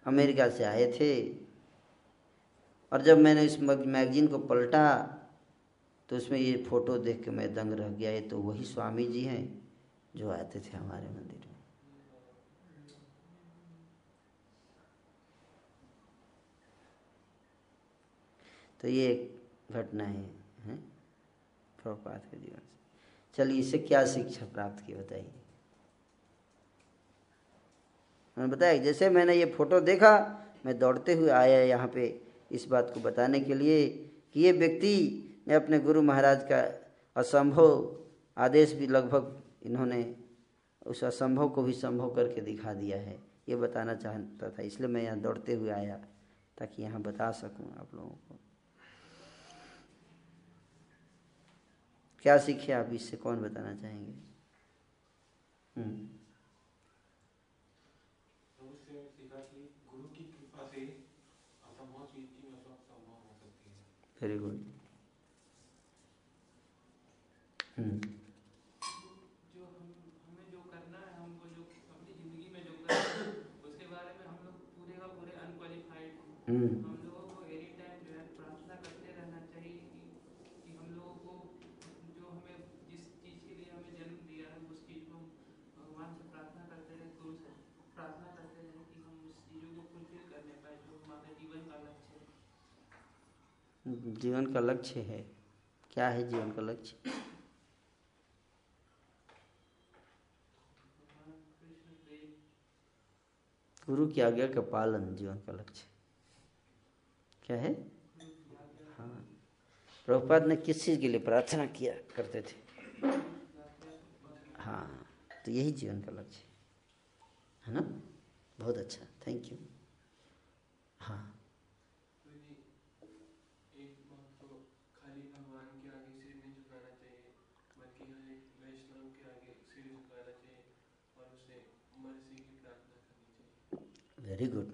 अमेरिका से आए थे। और जब मैंने इस मैगजीन को पलटा तो उसमें ये फ़ोटो देख के मैं दंग रह गया। ये तो वही स्वामी जी हैं, जो आते थे हमारे मंदिर में। तो ये एक घटना है, है? प्रभुपाद के जीवन से। चलिए इससे क्या शिक्षा प्राप्त की बताइए। मैंने बताया जैसे मैंने ये फ़ोटो देखा मैं दौड़ते हुए आया यहाँ पे इस बात को बताने के लिए कि ये व्यक्ति ने अपने गुरु महाराज का असंभव आदेश भी लगभग इन्होंने उस असंभव को भी संभव करके दिखा दिया है। ये बताना चाहता था इसलिए मैं यहाँ दौड़ते हुए आया ताकि यहाँ बता सकूँ आप लोगों को। क्या सीखे आप इससे? कौन बताना चाहेंगे? हम्म। Very good hmm. जो हम हमें जो करना है हमको जो अपनी ज़िंदगी में जो करना है उसके बारे में हम लोग पूरे का पूरे अनक्वालिफाइड हम्म। हम लोगों को एनी टाइम जो है प्रार्थना करते रहना चाहिए कि, कि हम लोगों को जो हमें जिस चीज़ के लिए हमें जन्म दिया है उस चीज़ को भगवान से प्रार्थना करते रहे गुरु से प्रार्थना करते रहे कि हम उस चीज़ों को फुलफिल करने पाए जो हमारे जीवन का लक्ष्य है जीवन का लक्ष्य है। क्या है जीवन का लक्ष्य? गुरु की आज्ञा का पालन जीवन का लक्ष्य। क्या है? हाँ। प्रभुपाद ने किस चीज़ के लिए प्रार्थना किया करते थे? हाँ तो यही जीवन का लक्ष्य है। ना? बहुत अच्छा। Thank you very good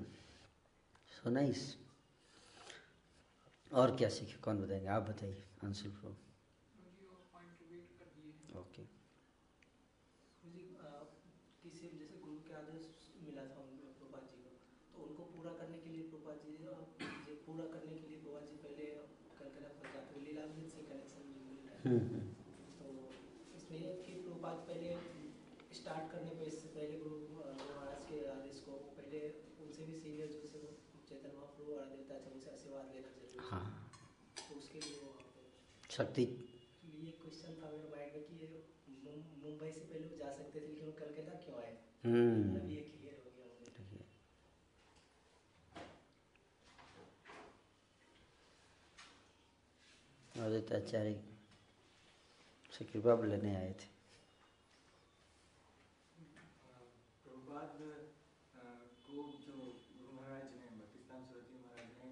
so nice और क्या सीखे? कौन बताएँगे? आप बताइए अंशुल प्रो ओके के को तो उनको पूरा करने के लिए जी पूरा करने के लिए प्रभुपाद जी पहले कलकत्ता से कनेक्शन जो मिल रहा है तो इसमें प्रभुपाद पहले स्टार्ट करने पे इससे पहले गुरु महाराज के आदेश को पहले उनसे भी सीनियर जो से चैतन्य महाप्रभु और देवता थे उनसे आशीर्वाद लेना ज़रूरी हाँ। तो उसके लिए वो शक्ति। ये मुंबई से पहले जा सकते थे लेकिन कलकत्ता क्यों आए? हम्म। अभी ये क्लियर हो गया मुझे। आदित्य आचार्य से कृपा लेने आए थे प्रभुपाद अ, को जो गुरु महाराज ने भक्तिस्तान सरस्वती महाराज ने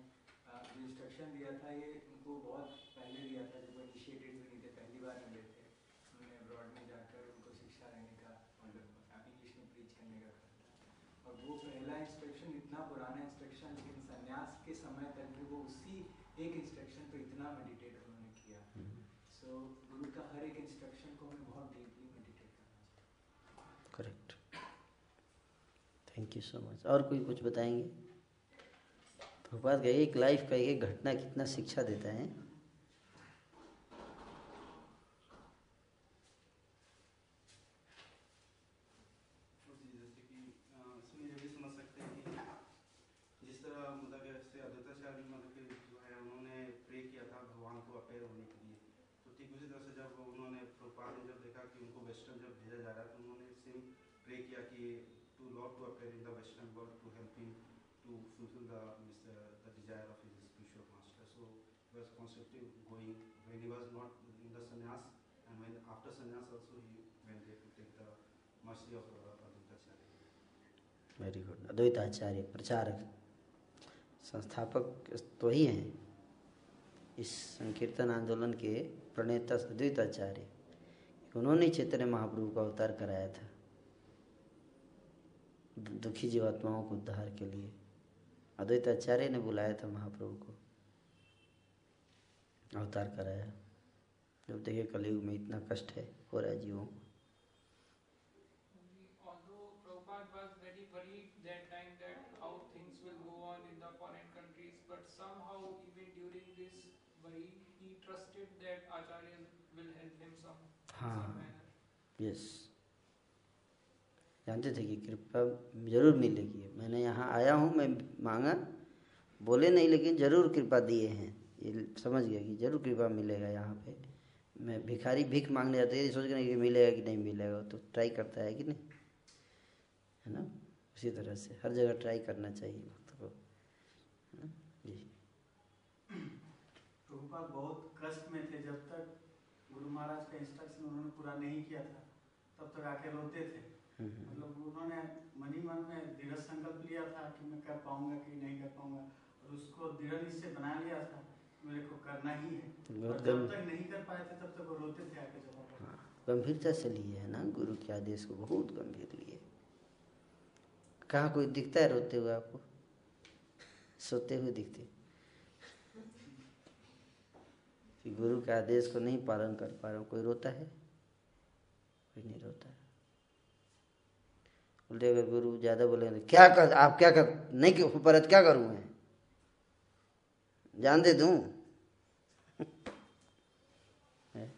अ, जो इंस्ट्रक्शन दिया था ये उनको बहुत पहले दिया था जब वो इनिशिएटेड भी नहीं थे पहली बार मिले थे उन्होंने अब्रॉड में जाकर उनको शिक्षा लेने का मतलब इंग्लिश में प्रीच करने का कहा था और वो पहला इंस्ट्रक्शन इतना पुराना इंस्ट्रक्शन लेकिन संन्यास के समय तक भी वो उसी एक इंस्ट्रक्शन पे इतना मेडिटेट उन्होंने किया सो गुरु का हर एक इंस्ट्रक्शन को हमें बहुत डीपली मेडिटेट करना चाहिए correct thank you so much और कोई कुछ बताएँगे? प्रभुपाद का एक लाइफ का एक घटना कितना शिक्षा देता है जी, जैसे कि अ, इसमें ये भी समझ सकते हैं कि जिस तरह मतलब कि ऐसे अद्वैताचार्य मतलब कि जो है उन्होंने प्रे किया था भगवान को अपेयर होने के लिए तो ठीक उसी तरह से जब उन्होंने प्रभुपाद ने जब देखा कि उनको वेस्टर्न जब भेजा जा रहा है तो उन्होंने सेम प्रे किया कि to Lord to appear in the western world to help him to fulfil the the desire of his spiritual master so was constantly going when was not in the sannyas, and when, after sannyas also he went there to take the mercy of. Very good Advaitacharya प्रचारक संस्थापक तो ही हैं। इस संकीर्तन आंदोलन के प्रणेता अद्वैताचार्य। उन्होंने चैतन्य महाप्रभु का अवतार कराया था। दुखी जीवात्माओं को उद्धार के लिए। अद्वैताचार्य ने बुलाया था महाप्रभु को। अवतार कराया जब देखे कलयुग में इतना कष्ट है हो रहा है जीवों को हाँ। यस जानते थे कि कृपा ज़रूर मिलेगी। मैंने यहाँ आया हूँ मैं मांगा बोले नहीं लेकिन ज़रूर कृपा दिए हैं। ये समझ गया कि ज़रूर कृपा मिलेगा यहाँ पे। मैं भिखारी भीख मांगने जाते हैं सोच कर कि मिलेगा कि नहीं मिलेगा तो ट्राई करता है कि नहीं है ना? उसी तरह से हर जगह ट्राई करना चाहिए भक्त को है ना? जी। प्रभुपाद बहुत कष्ट में थे जब तक गुरु महाराज का इंस्ट्रक्शन उन्होंने पूरा नहीं किया था तब तक आके रोते थे। हम्म, हम्म। मतलब उन्होंने मनी मन में दृढ़ संकल्प लिया था कि मैं कर पाऊँगा कि नहीं कर पाऊँगा और उसको दृढ़ निश्चय बना लिया था। मेरे को करना ही है। और जब तक नहीं कर पाए थे तब तक वो रोते थे आके जब हाँ, गंभीरता से लिए है ना गुरु के आदेश को बहुत गंभीर लिए कहाँ कोई दिखता है रोते हुए आपको? सोते हुए दिखते। कि गुरु के आदेश को नहीं पालन कर पा रहा हूँ कोई रोता है? कोई नहीं रोता। है बोलते अगर गुरु ज़्यादा बोले तो क्या कर आप क्या कर नहीं क्यों पर क्या करूँ मैं? जान दे दूँ है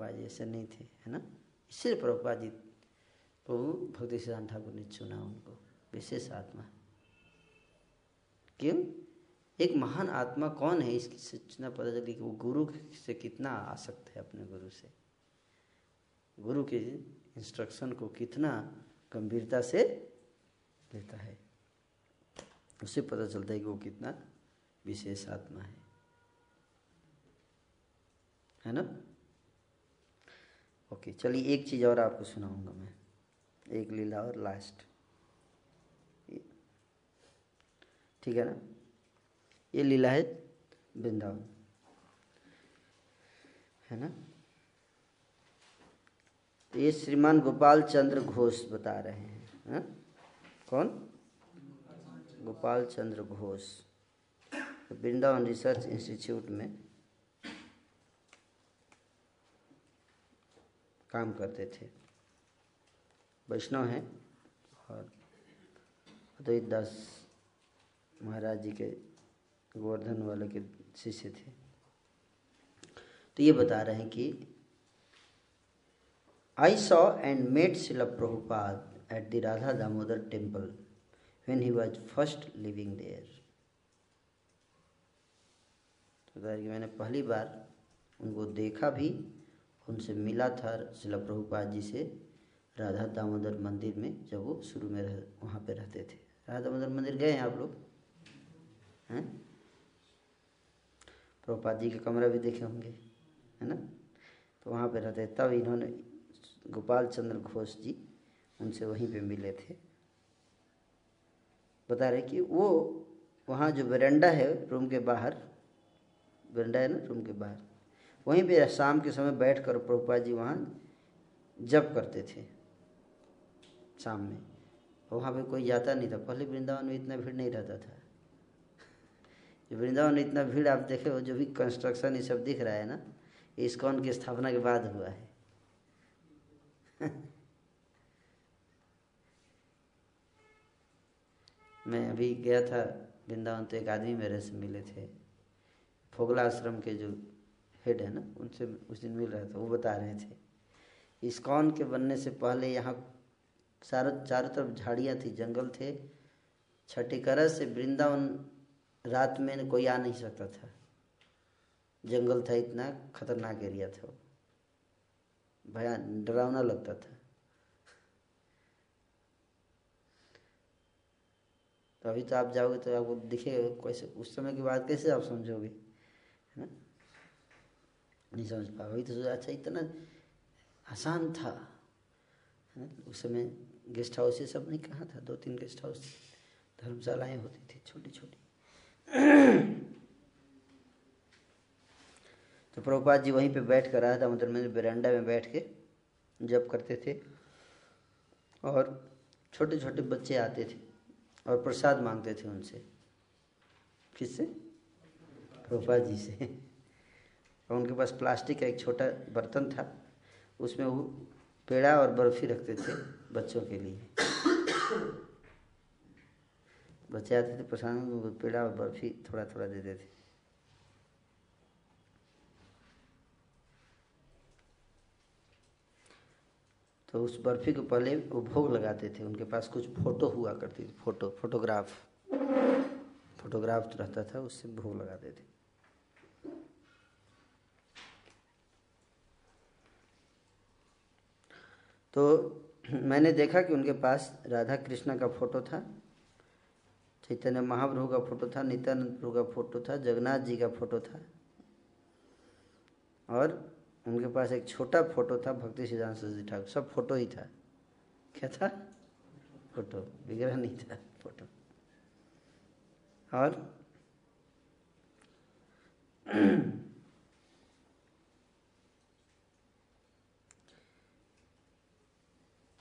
प्रभुपा जी ऐसे नहीं थे, है ना? इसलिए प्रभुपा जी, प्रभु भक्ति सिद्धांत ठाकुर ने चुना उनको, विशेष आत्मा। क्यों? एक महान आत्मा कौन है इसकी सूचना पता चली कि वो गुरु से कितना आसक्त है अपने गुरु से? गुरु के इंस्ट्रक्शन को कितना गंभीरता से लेता है? उससे पता चलता है कि वो कितना विशेष आत्मा है। है ना? ओके चलिए एक चीज़ और आपको सुनाऊँगा मैं। एक लीला और लास्ट ठीक है ना? ये लीला है वृंदावन। है ना? तो ये श्रीमान गोपाल चंद्र घोष बता रहे हैं हाँ? कौन? गोपाल चंद्र घोष। वृंदावन रिसर्च इंस्टीट्यूट में काम करते थे। वैष्णव हैं और अद्वैत दास महाराज जी के गोवर्धन वाले के शिष्य थे। तो ये बता रहे हैं कि आई saw and met Srila Prabhupada at the Radha Damodar temple when he was first living there. तो मैंने पहली बार उनको देखा भी उनसे मिला था शिला प्रभुपाद जी से राधा दामोदर मंदिर में, जब वो शुरू में रह, वहाँ पे रहते थे। राधा दामोदर मंदिर गए हैं आप लोग? हैं? प्रभुपाद जी का कमरा भी देखे होंगे, है ना? तो वहाँ पे रहते तब इन्होंने गोपाल चंद्र घोष जी उनसे वहीं पे मिले थे। बता रहे कि वो, वहाँ जो वेरेंडा है रूम के बाहर वेरेंडा है ना रूम के बाहर? वहीं पे शाम के समय बैठ कर प्रभुपाद जी वहाँ जप करते थे। शाम में। वहाँ पे कोई जाता नहीं था। पहले वृंदावन में इतना भीड़ नहीं रहता था। वृंदावन में इतना भीड़, आप देखे जो भी कंस्ट्रक्शन ये सब दिख रहा है ना इस्कॉन की स्थापना के बाद हुआ है। मैं अभी गया था वृंदावन तो एक आदमी मेरे से मिले थे। फोगला आश्रम के जो हेड है ना? उनसे उस दिन मिल रहा था, वो बता रहे थे। इस्कॉन के बनने से पहले यहाँ सारों चारों तरफ़ झाड़ियाँ थी, जंगल थे। छठीकरा से वृंदावन रात में कोई आ नहीं सकता था। जंगल था इतना, खतरनाक एरिया था वो। भया, डरावना लगता था। तो अभी तो आप जाओगे तो आपको दिखेगा, कैसे, उस समय की बात कैसे आप समझोगे? नहीं समझ पा वही तो सोचा अच्छा इतना आसान था। है, उस समय गेस्ट हाउस ये सब नहीं कहाँ था दो तीन गेस्ट हाउस धर्मशालाएँ होती थी छोटी छोटी तो प्रभुपाद जी वहीं पे बैठ कर रहा था मतलब मैंने बेरंडा में बैठ के जब करते थे। और छोटे छोटे बच्चे आते थे और प्रसाद मांगते थे उनसे। किससे? प्रभुपाद जी से। और उनके पास प्लास्टिक का एक छोटा बर्तन था। उसमें वो पेड़ा और बर्फ़ी रखते थे बच्चों के लिए। बच्चे आते थे प्रसाद पेड़ा और बर्फ़ी थोड़ा थोड़ा देते। थे तो उस बर्फ़ी को पहले वो भोग लगाते थे। उनके पास कुछ फ़ोटो हुआ करती थी, फ़ोटो, फोटोग्राफ। फोटोग्राफ रहता था, उससे भोग लगाते थे। तो मैंने देखा कि उनके पास राधा कृष्ण का फ़ोटो था, चैतन्य महाप्रभु का फ़ोटो था, नित्यानंद प्रभु का फ़ोटो था, जगन्नाथ जी का फ़ोटो था और उनके पास एक छोटा फ़ोटो था, भक्ति सिद्धांत सरस्वती ठाकुर, सब फ़ोटो ही था। क्या था? फ़ोटो, विग्रह नहीं था, फ़ोटो। और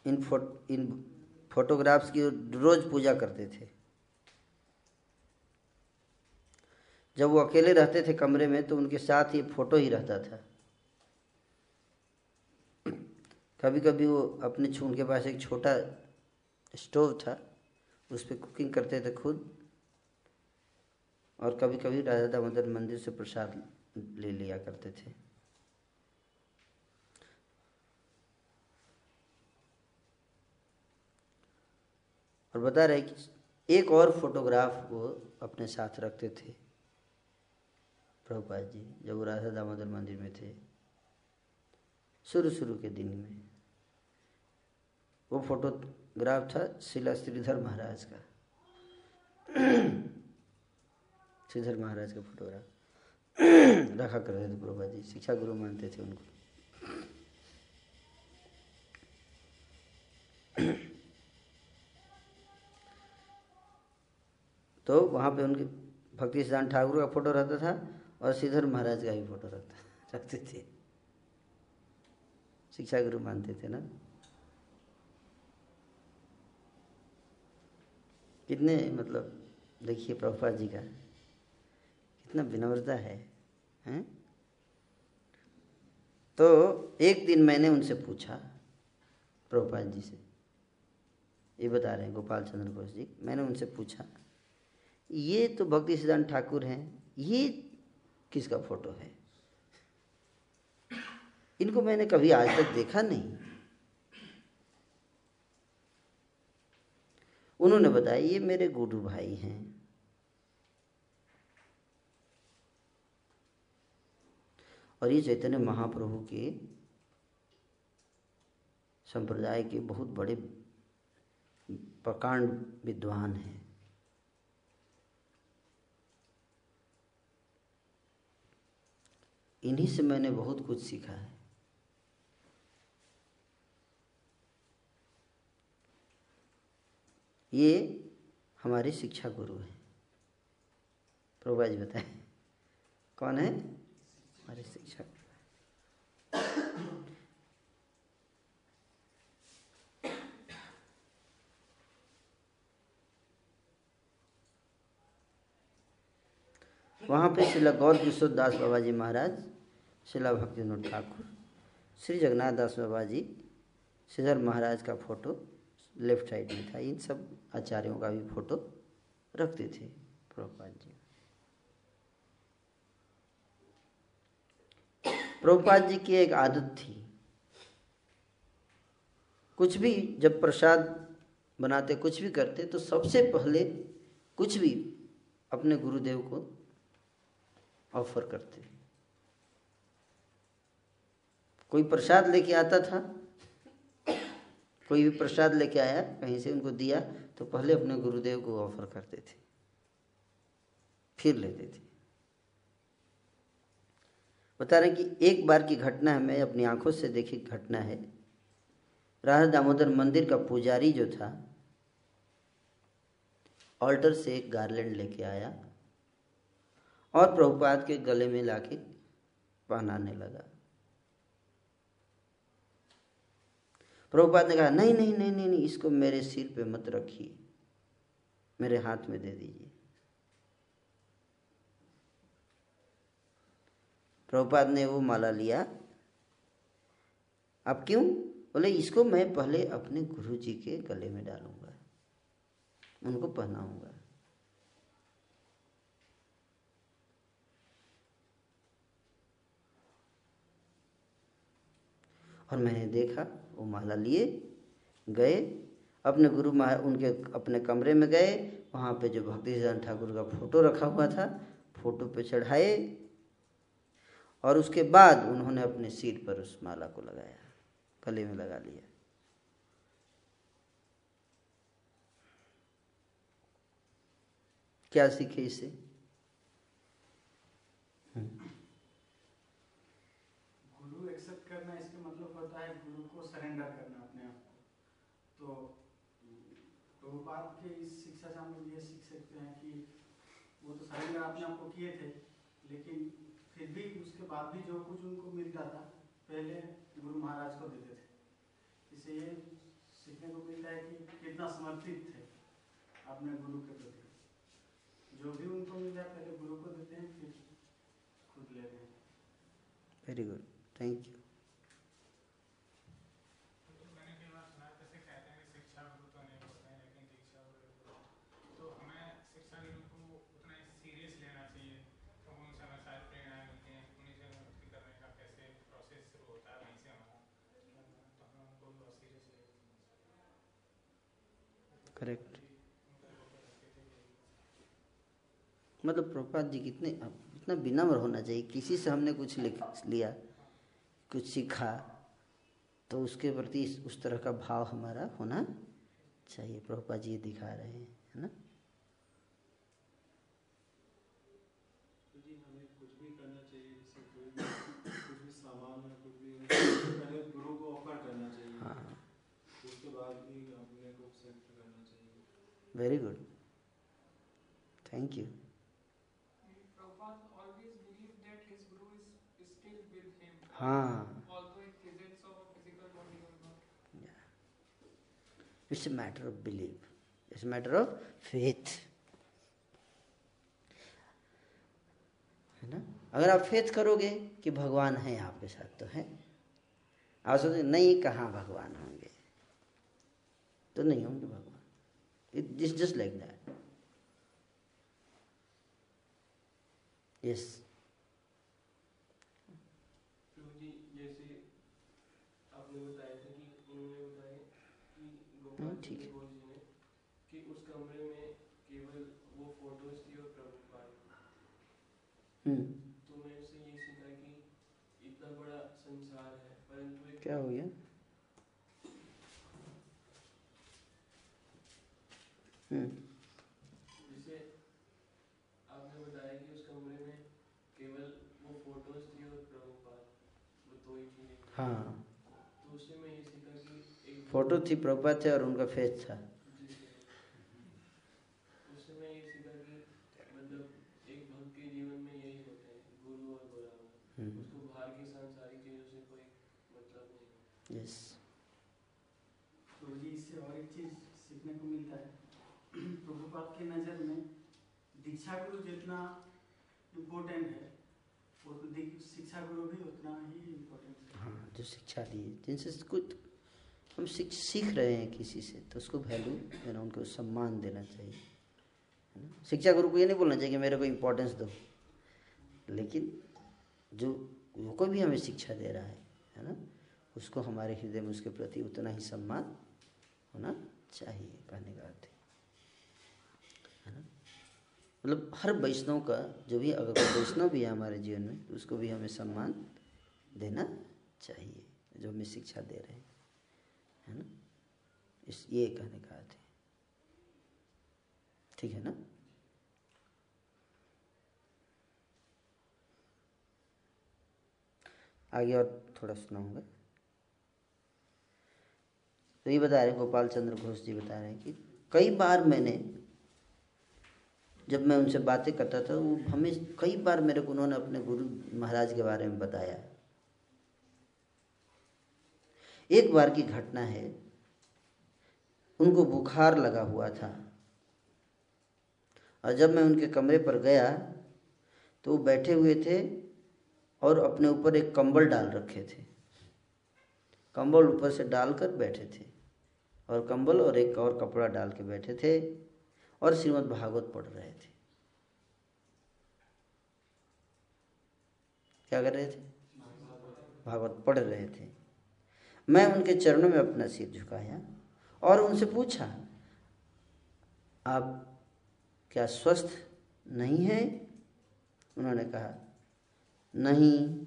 इन फो इन फोटोग्राफ्स की रोज पूजा करते थे। जब वो अकेले रहते थे कमरे में तो उनके साथ ही फ़ोटो ही रहता था। कभी कभी वो अपने छून के पास एक छोटा स्टोव था, उस पर कुकिंग करते थे खुद, और कभी कभी राजा दामोदर मंदिर से प्रसाद ले लिया करते थे। और बता रहे कि एक और फोटोग्राफ वो अपने साथ रखते थे। प्रभुपाद जी, जब वो राधा दामोदर मंदिर में थे। शुरू शुरू के दिन में। वो फोटोग्राफ था शिला श्रीधर महाराज का। श्रीधर महाराज का फोटोग्राफ। रखा करते थे प्रभा जी शिक्षा गुरु मानते थे उनको। तो वहाँ पे उनके भक्ति सिद्धांत ठाकुर का फ़ोटो रहता था और श्रीधर महाराज का भी फ़ोटो रखता रखते थे। शिक्षा गुरु मानते थे ना? कितने मतलब देखिए प्रभुपाद जी का, कितना विनम्रता है, हैं? तो एक दिन मैंने उनसे पूछा, प्रभुपाद जी से, ये बता रहे हैं गोपाल चंद्र घोष जी, मैंने उनसे पूछा ये तो भक्ति सिद्धांत ठाकुर हैं, ये किसका फ़ोटो है? इनको मैंने कभी आज तक देखा नहीं। उन्होंने बताया, ये मेरे गुरु भाई हैं। और ये चैतन्य महाप्रभु के संप्रदाय के बहुत बड़े प्रकांड विद्वान हैं। इन्हीं से मैंने बहुत कुछ सीखा है। ये हमारे शिक्षा गुरु हैं। प्रभुभा जी बताए। कौन है? हमारे शिक्षा गुरु। वहाँ पे शिला, गौर किशोर दास बाबा जी महाराज, शिला भक्ति ठाकुर, श्री जगन्नाथ दास बाबा जी, श्रीधर महाराज का फ़ोटो, लेफ़्ट साइड में था, इन सब आचार्यों का भी फ़ोटो रखते थे, प्रभुपाद जी। प्रभुपाद जी की एक आदत थी। कुछ भी जब प्रसाद बनाते, कुछ भी करते तो सबसे पहले कुछ भी अपने गुरुदेव को ऑफ़र करते। कोई प्रसाद लेके आता था? कोई भी प्रसाद लेके आया, कहीं से उनको दिया तो पहले अपने गुरुदेव को ऑफ़र करते थे। फिर लेते थे। बता रहे कि एक बार की घटना है, मैं अपनी आँखों से देखी घटना है। राधा दामोदर मंदिर का पुजारी जो था, ऑल्टर से एक गार्लैंड लेके आया। और प्रभुपाद के गले में लाके पहनाने लगा। प्रभुपाद ने कहा, नहीं नहीं नहीं नहीं इसको मेरे सिर पे मत रखिए। मेरे हाथ में दे दीजिए। प्रभुपाद ने वो माला लिया। अब क्यों? बोले, इसको मैं पहले अपने गुरु जी के गले में डालूँगा, उनको पहनाऊँगा। और मैंने देखा, वो माला लिए, गए, अपने गुरु महा उनके अपने कमरे में गए, वहाँ पे जो भक्ति ठाकुर का फ़ोटो रखा हुआ था, फ़ोटो पे चढ़ाए, और उसके बाद उन्होंने अपने सिर पर उस माला को लगाया, गले में लगा लिया। क्या सीखे इसे? गुरु एक्सेप्ट करना इसका मतलब होता है गुरु को सरेंडर करना अपने आप तो प्रभुपाद के इस शिक्षा से हम लोग ये सीख सकते हैं कि वो तो सरेंडर अपने आप को किए थे, लेकिन फिर भी उसके बाद भी जो कुछ उनको मिलता था, पहले गुरु महाराज को देते थे। इससे ये सीखने को मिलता है कि कितना समर्पित थे अपने गुरु के प्रति। जो भी उनको मिल जाए, पहले गुरु को देते हैं, फिर खुद लेते हैं वेरी गुड थैंक यू मैंने कई बार सुना है, जैसे कहते हैं कि शिक्षा गुरु तो नहीं होते हैं लेकिन दीक्षा गुरु होते हैं। तो हमें शिक्षा गुरु को उतना सीरियस लेना चाहिए तो उनसे हमें सारी प्रेरणाएँ मिलती हैं उन्हीं से हमें भक्ति करने का कैसे प्रोसेस शुरू होता है वहीं से हमारा तो हमें उनको भी बहुत सीरियस लेना करेक्ट मतलब प्रभुपाद जी कितने इतना विनम्र होना चाहिए। किसी से हमने कुछ लिख लिया कुछ सीखा तो उसके प्रति उस तरह का भाव हमारा होना चाहिए। प्रभुपाद जी ये दिखा रहे हैं है ना? वेरी गुड थैंक कुछ not. It's a matter of believe it's matter of faith है ना? अगर आप फेथ करोगे कि भगवान है आपके साथ तो है। आप सोचते नहीं, कहाँ भगवान होंगे? तो नहीं होंगे भगवान। It just like that yes Prabhu ji जैसे आपने बताया था कि उन्होंने बताया कि गोपाल हम्म, ठीक चंद्र बोस जी ने कि उस कमरे में केवल वो फ़ोटोज़ थी और प्रभुपाद हम्म तो मैं उससे ये सीखा कि इतना बड़ा संसार है परंतु क्या हो गया? हम्म। जैसे आपने बताया कि उस कमरे में केवल वो फ़ोटोज़ थी और हाँ तो उससे मैं ये सीखा कि एक फ़ोटो थी प्रभुपाद थे और उनका फेस था उससे मैं ये सीखा कि के जीवन में यही होता है गुरु और गुलाम। हम्म, उसको बाहर की सांसारिक चीज़ों से कोई मतलब नहीं। यस तो जी इससे और एक चीज़ सीखने को मिलता है। प्रभुपाद की नज़र में दीक्षा गुरु जितना इम्पोर्टेंट है वो तो शिक्षा गुरु भी उतना ही इम्पोर्टेंट है। हाँ जो शिक्षा दी जिनसे कुछ हम सीख सीख रहे हैं किसी से तो उसको वैल्यू देना उनको सम्मान देना चाहिए। शिक्षा गुरु को ये नहीं बोलना चाहिए कि मेरे को इम्पोर्टेंस दो। लेकिन जो जो कोई भी हमें शिक्षा दे रहा है है ना? उसको हमारे हृदय में उसके प्रति उतना ही सम्मान होना चाहिए, कहने का अर्थ है ना? मतलब हर वैष्णव का, जो भी, अगर कोई वैष्णव भी है हमारे जीवन में तो उसको भी हमें सम्मान देना चाहिए, जो हमें शिक्षा दे रहे हैं। है ना? इस, ये कहने का अर्थ है। ठीक है ना? आगे और थोड़ा सुनाऊँगा। तो ये बता रहे गोपाल चंद्र घोष जी बता रहे हैं कि कई बार मैंने जब मैं उनसे बातें करता था, वो हमें कई बार मेरे को उन्होंने अपने गुरु महाराज के बारे में बताया। एक बार की घटना है, उनको बुखार लगा हुआ था। और जब मैं उनके कमरे पर गया तो वो बैठे हुए थे और अपने ऊपर एक कंबल डाल रखे थे। कंबल ऊपर से डालकर बैठे थे और कंबल और एक और कपड़ा डाल के बैठे थे और श्रीमद् भागवत पढ़ रहे थे। क्या कर रहे थे? भागवत पढ़ रहे थे। मैं उनके चरणों में अपना सिर झुकाया और उनसे पूछा, आप क्या स्वस्थ नहीं है? उन्होंने कहा, नहीं,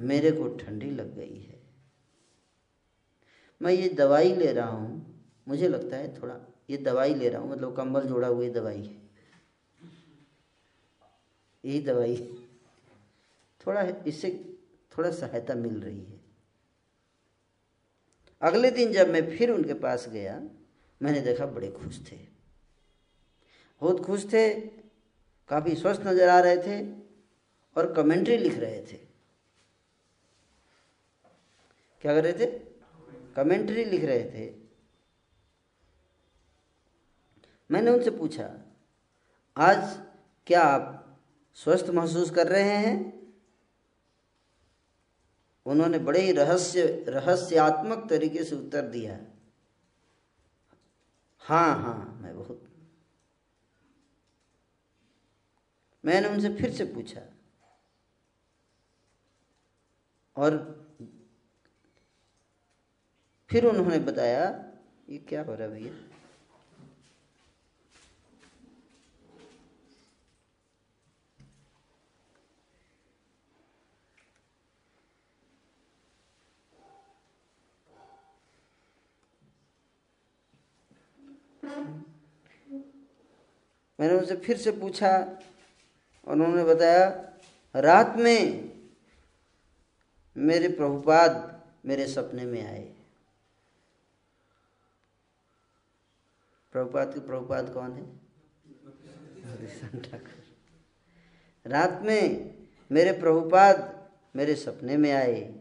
मेरे को ठंडी लग गई है। मैं ये दवाई ले रहा हूँ। मुझे लगता है थोड़ा, ये दवाई ले रहा हूँ मतलब कंबल जोड़ा हुई दवाई है। यही दवाई थोड़ा इससे थोड़ा सहायता मिल रही है। अगले दिन जब मैं फिर उनके पास गया, मैंने देखा बड़े खुश थे। बहुत खुश थे, काफ़ी स्वस्थ नज़र आ रहे थे और कमेंट्री लिख रहे थे। क्या कर रहे थे? कमेंट्री लिख रहे थे। मैंने उनसे पूछा, आज क्या आप स्वस्थ महसूस कर रहे हैं? उन्होंने बड़े ही रहस्य, रहस्यात्मक तरीके से उत्तर दिया हाँ हाँ मैं बहुत मैंने उनसे फिर से पूछा। और फिर उन्होंने बताया, ये क्या हो रहा भैया? मैंने उनसे फिर से पूछा उन्होंने बताया, रात में मेरे प्रभुपाद मेरे सपने में आए। प्रभुपाद के प्रभुपाद कौन है? ठाकुर। रात में मेरे प्रभुपाद मेरे सपने में आए।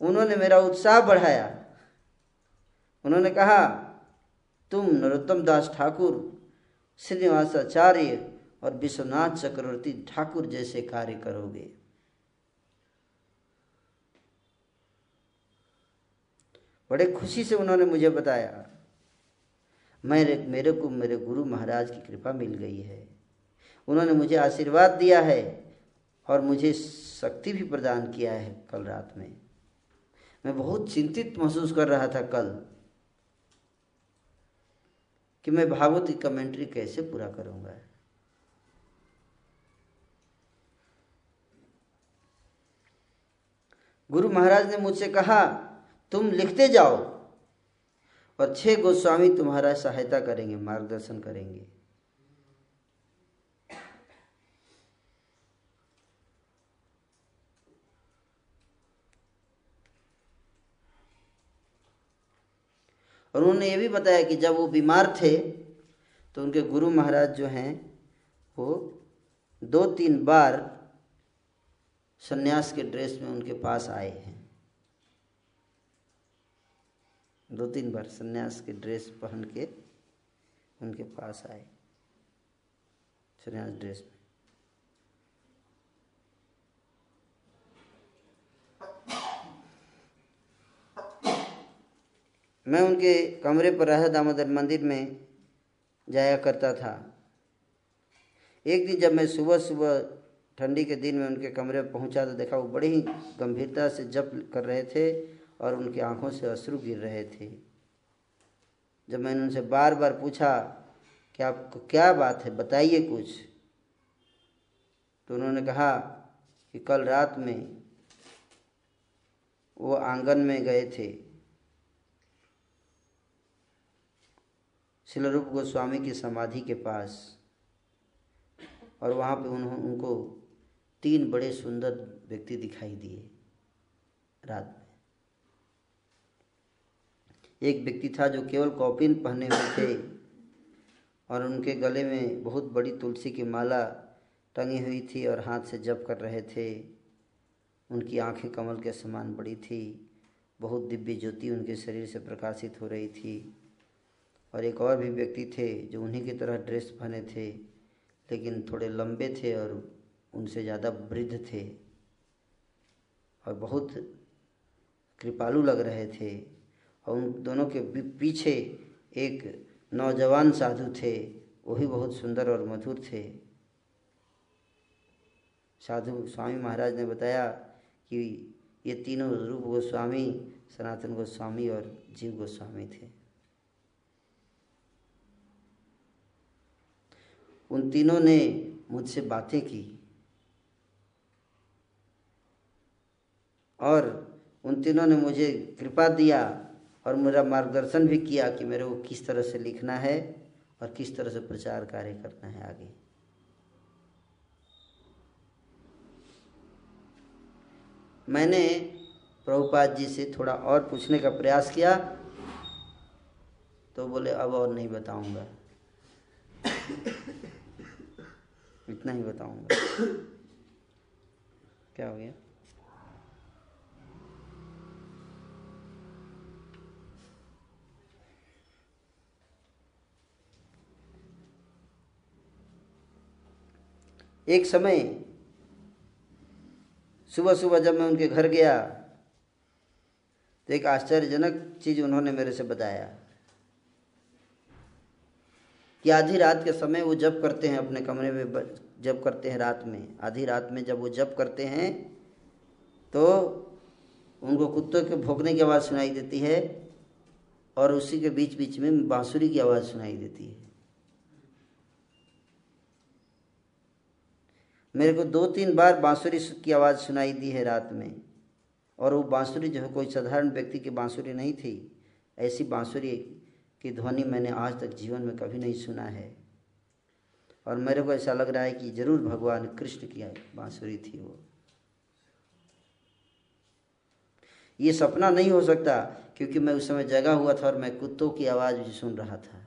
उन्होंने मेरा उत्साह बढ़ाया। उन्होंने कहा, तुम नरोत्तम दास ठाकुर, श्रीनिवासाचार्य और विश्वनाथ चक्रवर्ती ठाकुर जैसे कार्य करोगे। बड़े खुशी से उन्होंने मुझे बताया मेरे मेरे को, मेरे गुरु महाराज की कृपा मिल गई है। उन्होंने मुझे आशीर्वाद दिया है और मुझे शक्ति भी प्रदान किया है कल रात में। मैं बहुत चिंतित महसूस कर रहा था कल कि मैं भागवत की कमेंट्री कैसे पूरा करूँगा। गुरु महाराज ने मुझसे कहा, तुम लिखते जाओ। और छह गोस्वामी तुम्हारा सहायता करेंगे, मार्गदर्शन करेंगे। और उन्होंने ये भी बताया कि जब वो बीमार थे तो उनके गुरु महाराज जो हैं, वो दो तीन बार सन्यास के ड्रेस में उनके पास आए हैं। दो तीन बार सन्यास के ड्रेस पहन के उनके पास आए। सन्यास ड्रेस में। मैं उनके कमरे पर रह दामोदर मंदिर में जाया करता था। एक दिन जब मैं सुबह सुबह ठंडी के दिन में उनके कमरे पर पहुँचा तो देखा वो बड़ी ही गंभीरता से जप कर रहे थे और उनकी आँखों से अश्रु गिर रहे थे। जब मैंने उनसे बार बार पूछा कि आपको क्या बात है? बताइए कुछ। तो उन्होंने कहा कि कल रात में वो आँगन में गए थे। शिलरूप गोस्वामी की समाधि के पास और वहाँ पे उन्होंने उनको तीन बड़े सुंदर व्यक्ति दिखाई दिए रात में। एक व्यक्ति था जो केवल कॉपिन पहने हुए थे और उनके गले में बहुत बड़ी तुलसी की माला टंगी हुई थी और हाथ से जप कर रहे थे। उनकी आँखें कमल के समान बड़ी थी, बहुत दिव्य ज्योति उनके शरीर से प्रकाशित हो रही थी। और एक और भी व्यक्ति थे जो उन्हीं की तरह ड्रेस पहने थे, लेकिन थोड़े लंबे थे और उनसे ज़्यादा वृद्ध थे और बहुत कृपालु लग रहे थे और उन दोनों के पीछे एक नौजवान साधु थे, वो भी बहुत सुंदर और मधुर थे। साधु स्वामी महाराज ने बताया कि ये तीनों रूप गोस्वामी, सनातन गोस्वामी और जीव गोस्वामी थे। उन तीनों ने मुझसे बातें की। और उन तीनों ने मुझे कृपा दिया और मेरा मार्गदर्शन भी किया कि मेरे को किस तरह से लिखना है और किस तरह से प्रचार कार्य करना है आगे। मैंने प्रभुपाद जी से थोड़ा और पूछने का प्रयास किया तो बोले, अब और नहीं बताऊँगा। इतना ही बताऊँगा। क्या हो गया? एक समय सुबह सुबह जब मैं उनके घर गया तो एक आश्चर्यजनक चीज़ उन्होंने मेरे से बताया कि आधी रात के समय वो जब करते हैं अपने कमरे में जब करते हैं रात में। आधी रात में जब वो जब करते हैं तो उनको कुत्तों के भोंकने की आवाज़ सुनाई देती है और उसी के बीच बीच में बांसुरी की आवाज़ सुनाई देती है। मेरे को दो तीन बार बांसुरी की आवाज़ सुनाई दी है रात में। और वो बांसुरी जो है, कोई साधारण व्यक्ति की बांसुरी नहीं थी। ऐसी बांसुरी की ध्वनि मैंने आज तक जीवन में कभी नहीं सुना है। और मेरे को ऐसा लग रहा है कि ज़रूर भगवान कृष्ण की बांसुरी थी वो। ये सपना नहीं हो सकता, क्योंकि मैं उस समय जगा हुआ था और मैं कुत्तों की आवाज़ भी सुन रहा था।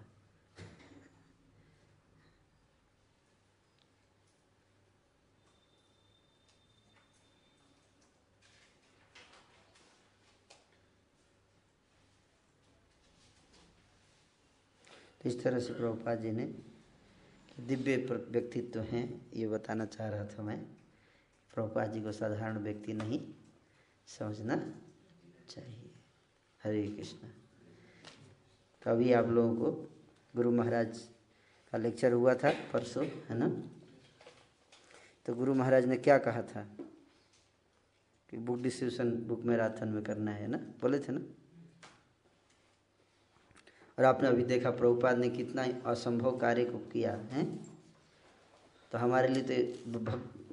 तो इस तरह से प्रभुपाद जी ने दिव्य व्यक्तित्व हैं, ये बताना चाह रहा था मैं। प्रभुपाद जी को साधारण व्यक्ति नहीं समझना चाहिए। हरे कृष्ण। तो अभी आप लोगों को गुरु महाराज का लेक्चर हुआ था परसों, है ना? तो गुरु महाराज ने क्या कहा था? कि बुक डिस्ट्रीब्यूशन बुक मैराथन में करना है ना? बोले थे ना? और आपने अभी देखा प्रभुपाद ने कितना असंभव कार्य को किया, है? तो हमारे लिए तो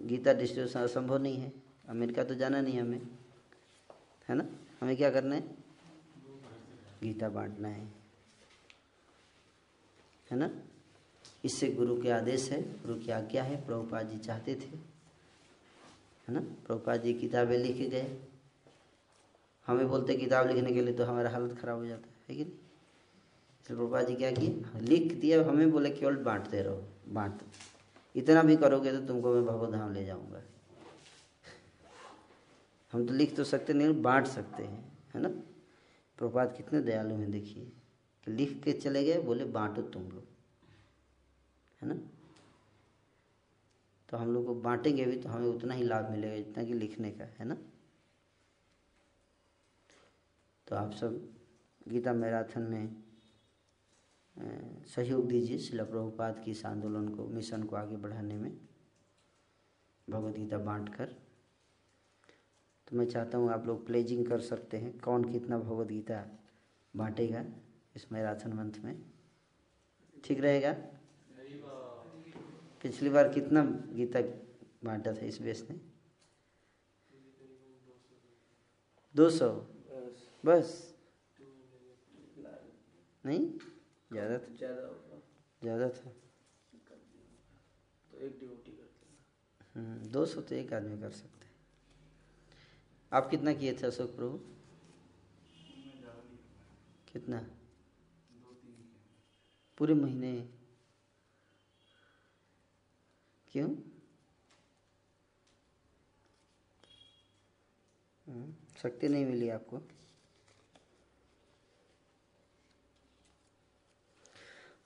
गीता डिस्ट्रीब्यूशन असंभव नहीं है। अमेरिका तो जाना नहीं हमें। है ना? हमें क्या करना है? गीता बांटना है। है ना? इससे गुरु के आदेश है, गुरु की आज्ञा है, प्रभुपाद जी चाहते थे। है ना? प्रभुपाद जी किताबें लिख गए। हमें बोलते किताब लिखने के लिए तो हमारा हालत ख़राब हो जाता है कि नहीं? तो प्रभुपाद जी क्या किए लिख दिया हमें बोले केवल बांटते रहो, बांट। इतना भी करोगे तो तुमको मैं भगवत धाम ले जाऊँगा। हम तो लिख तो सकते नहीं, बांट सकते हैं, है ना? प्रभुपाद कितने दयालु हैं, देखिए। कि लिख के चले गए, बोले बांटो तुम लोग, है ना? तो हम लोग को बांटेंगे भी तो हमें उतना ही लाभ मिलेगा जितना कि लिखने का, है ना? तो आप सब गीता मैराथन में सहयोग दीजिए शिला प्रभुपाद की इस आंदोलन को, मिशन को आगे बढ़ाने में। भगवत गीता बांट कर। तो मैं चाहता हूँ आप लोग प्लेजिंग कर सकते हैं। कौन कितना भगवत गीता बांटेगा इस मैराथन मंथ में? ठीक रहेगा? पिछली बार कितना गीता बांटा था इस बेस ने? दो सौ। बस। नहीं? ज़्यादा था? ज़्यादा होगा। ज़्यादा था? तो एक ड्यूटी करते हैं दो सौ तो एक आदमी कर सकते हैं। आप कितना किए थे अशोक प्रभु? कितना? पूरे महीने? क्यों? हम्म, शक्ति नहीं मिली आपको?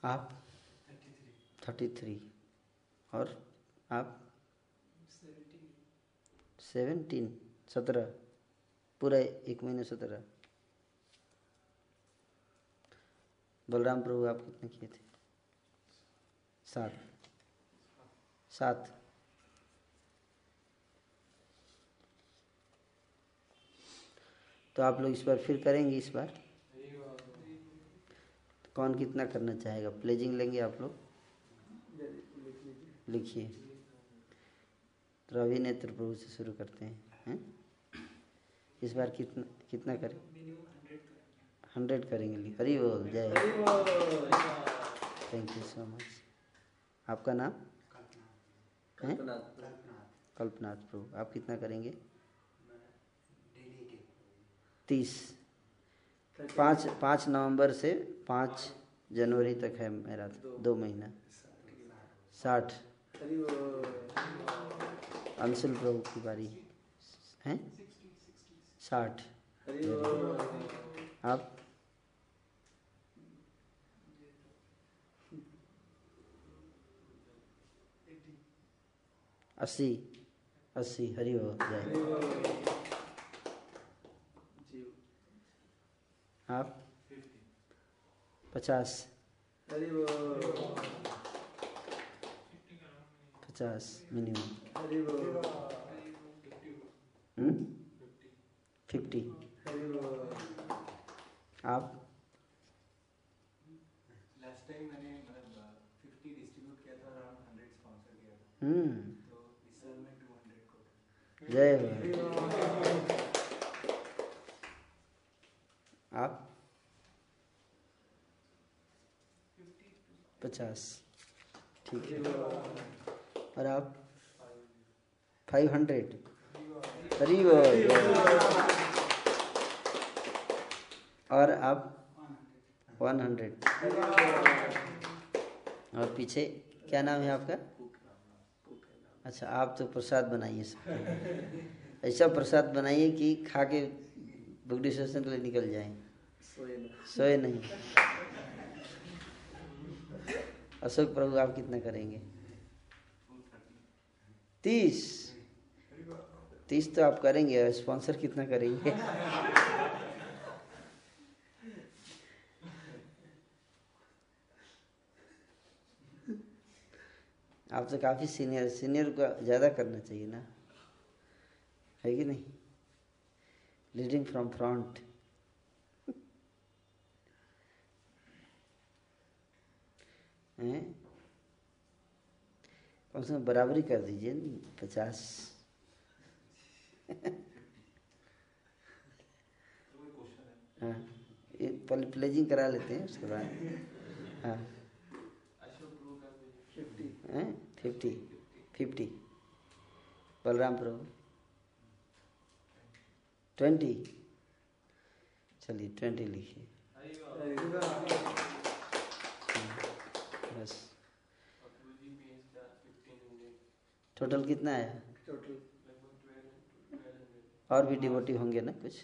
आप? Thirty three. और आप? सेवेंटीन सत्रह। पूरा एक महीने सत्रह। बलराम प्रभु आप कितने किए थे? सात। सात। तो आप लोग इस बार फिर करेंगे इस बार? कौन कितना करना चाहेगा? प्लेजिंग लेंगे आप लोग? लिखिए। तो रवि नेत्र प्रभु से शुरू करते हैं हैं? इस बार कितना कितना करें? हंड्रेड करेंगे। लिए हरी बोल जय। थैंक यू सो मच आपका नाम? हैं? कल्पनाथ। प्रभु। आप कितना करेंगे? तीस। पाँच पाँच नवंबर से पाँच जनवरी तक है मेरा दो महीना। साठ। अंशुल प्रभु की बारी। हैं? साठ। आप? अस्सी। अस्सी, हरि जय आप? पचास। पचास मिनिमम फिफ्टी आप? लास्ट टाइम मैंने मतलब डिस्ट्रीब्यूट किया था अराउंड हंड्रेड स्पॉन्सर किया था। हम्म। तो इस साल मैं टू हंड्रेड को। जय हो आप पचास। ठीक है। और आप? फाइव हंड्रेड हरी बोल और आप? वन हंड्रेड और पीछे क्या नाम है आपका? अच्छा आप तो प्रसाद बनाइए सबके ऐसा प्रसाद बनाइए कि खा के बुगडी स्टेशन के लिए निकल जाए। सोए नहीं। अशोक प्रभु आप कितना करेंगे? तीस। तीस तो आप करेंगे स्पॉन्सर कितना करेंगे? आप तो काफ़ी सीनियर सीनियर को ज़्यादा करना चाहिए ना? है कि नहीं? लीडिंग फ्रॉम फ्रंट हैं? कम से कम बराबरी कर दीजिए पचास। हाँ ये प्लेजिंग करा लेते हैं उसके बाद। हैं। Fifty fifty Balaram Prabhu. Twenty चलिए ट्वेंटी लिखिए। टोटल कितना आया हंड्रेड और भी डिवोटी होंगे ना कुछ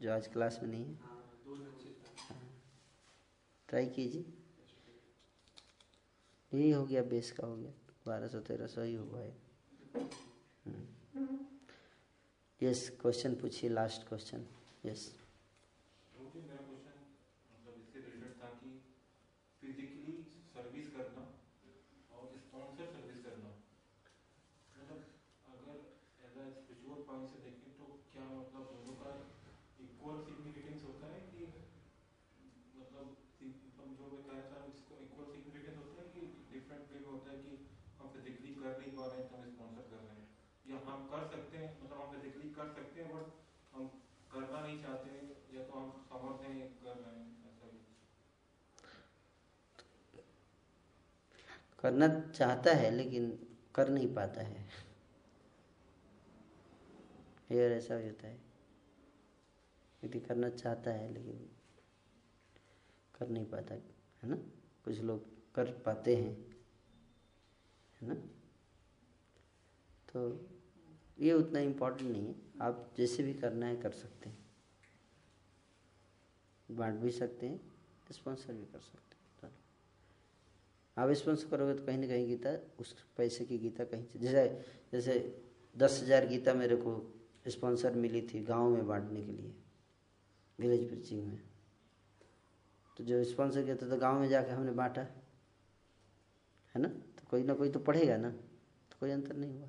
जो आज क्लास में नहीं है? हाँ दो बच्चे था। ट्राई कीजिए। यही हो गया बेस का हो गया। बारह सौ तेरह सौ ही हुआ है। यस क्वेश्चन पूछिए लास्ट क्वेश्चन यस मुझे मेरा क्वेश्चन मतलब इससे रिलेटेड था कि फिजिकली सर्विस करना और स्पॉन्सर सर्विस करना मतलब अगर एज अ स्पिरिचुअल पॉइंट से देखें तो क्या मतलब दोनों का इक्वल सिग्निफिकेंस होता है कि मतलब मतलब जो मैं कहना चाह रहा हूँ इसको इक्वल सिग्निफिकेंस होता है कि डिफरेंट वे में होता है कि हम फिजिकली कर नहीं पा रहे हैं तो हम स्पॉन्सर कर रहे हैं। या हम कर सकते हैं मतलब हम फिजिकली कर सकते हैं बट हम करना नहीं चाहते या तो हम समर्थ हैं, कर रहे हैं, ऐसा भी करना चाहता है, लेकिन कर नहीं पाता है। यार ऐसा भी होता है। व्यक्ति करना चाहता है, लेकिन कर नहीं पाता, है ना? कुछ लोग कर पाते हैं, है ना? तो ये उतना इम्पोर्टेंट नहीं है। आप जैसे भी करना है कर सकते हैं। बांट भी सकते हैं स्पॉन्सर भी कर सकते हैं। दोनों। आप स्पॉन्सर करोगे तो कहीं ना कहीं गीता, उस पैसे की गीता कहीं जैसे जैसे दस हज़ार गीता मेरे को स्पॉन्सर मिली थी गाँव में बांटने के लिए विलेज प्रीचिंग में। तो जो स्पॉन्सर किया था तो गाँव में जाके हमने बांटा। है ना? तो कोई ना कोई तो पढ़ेगा ना? तो कोई अंतर नहीं हुआ।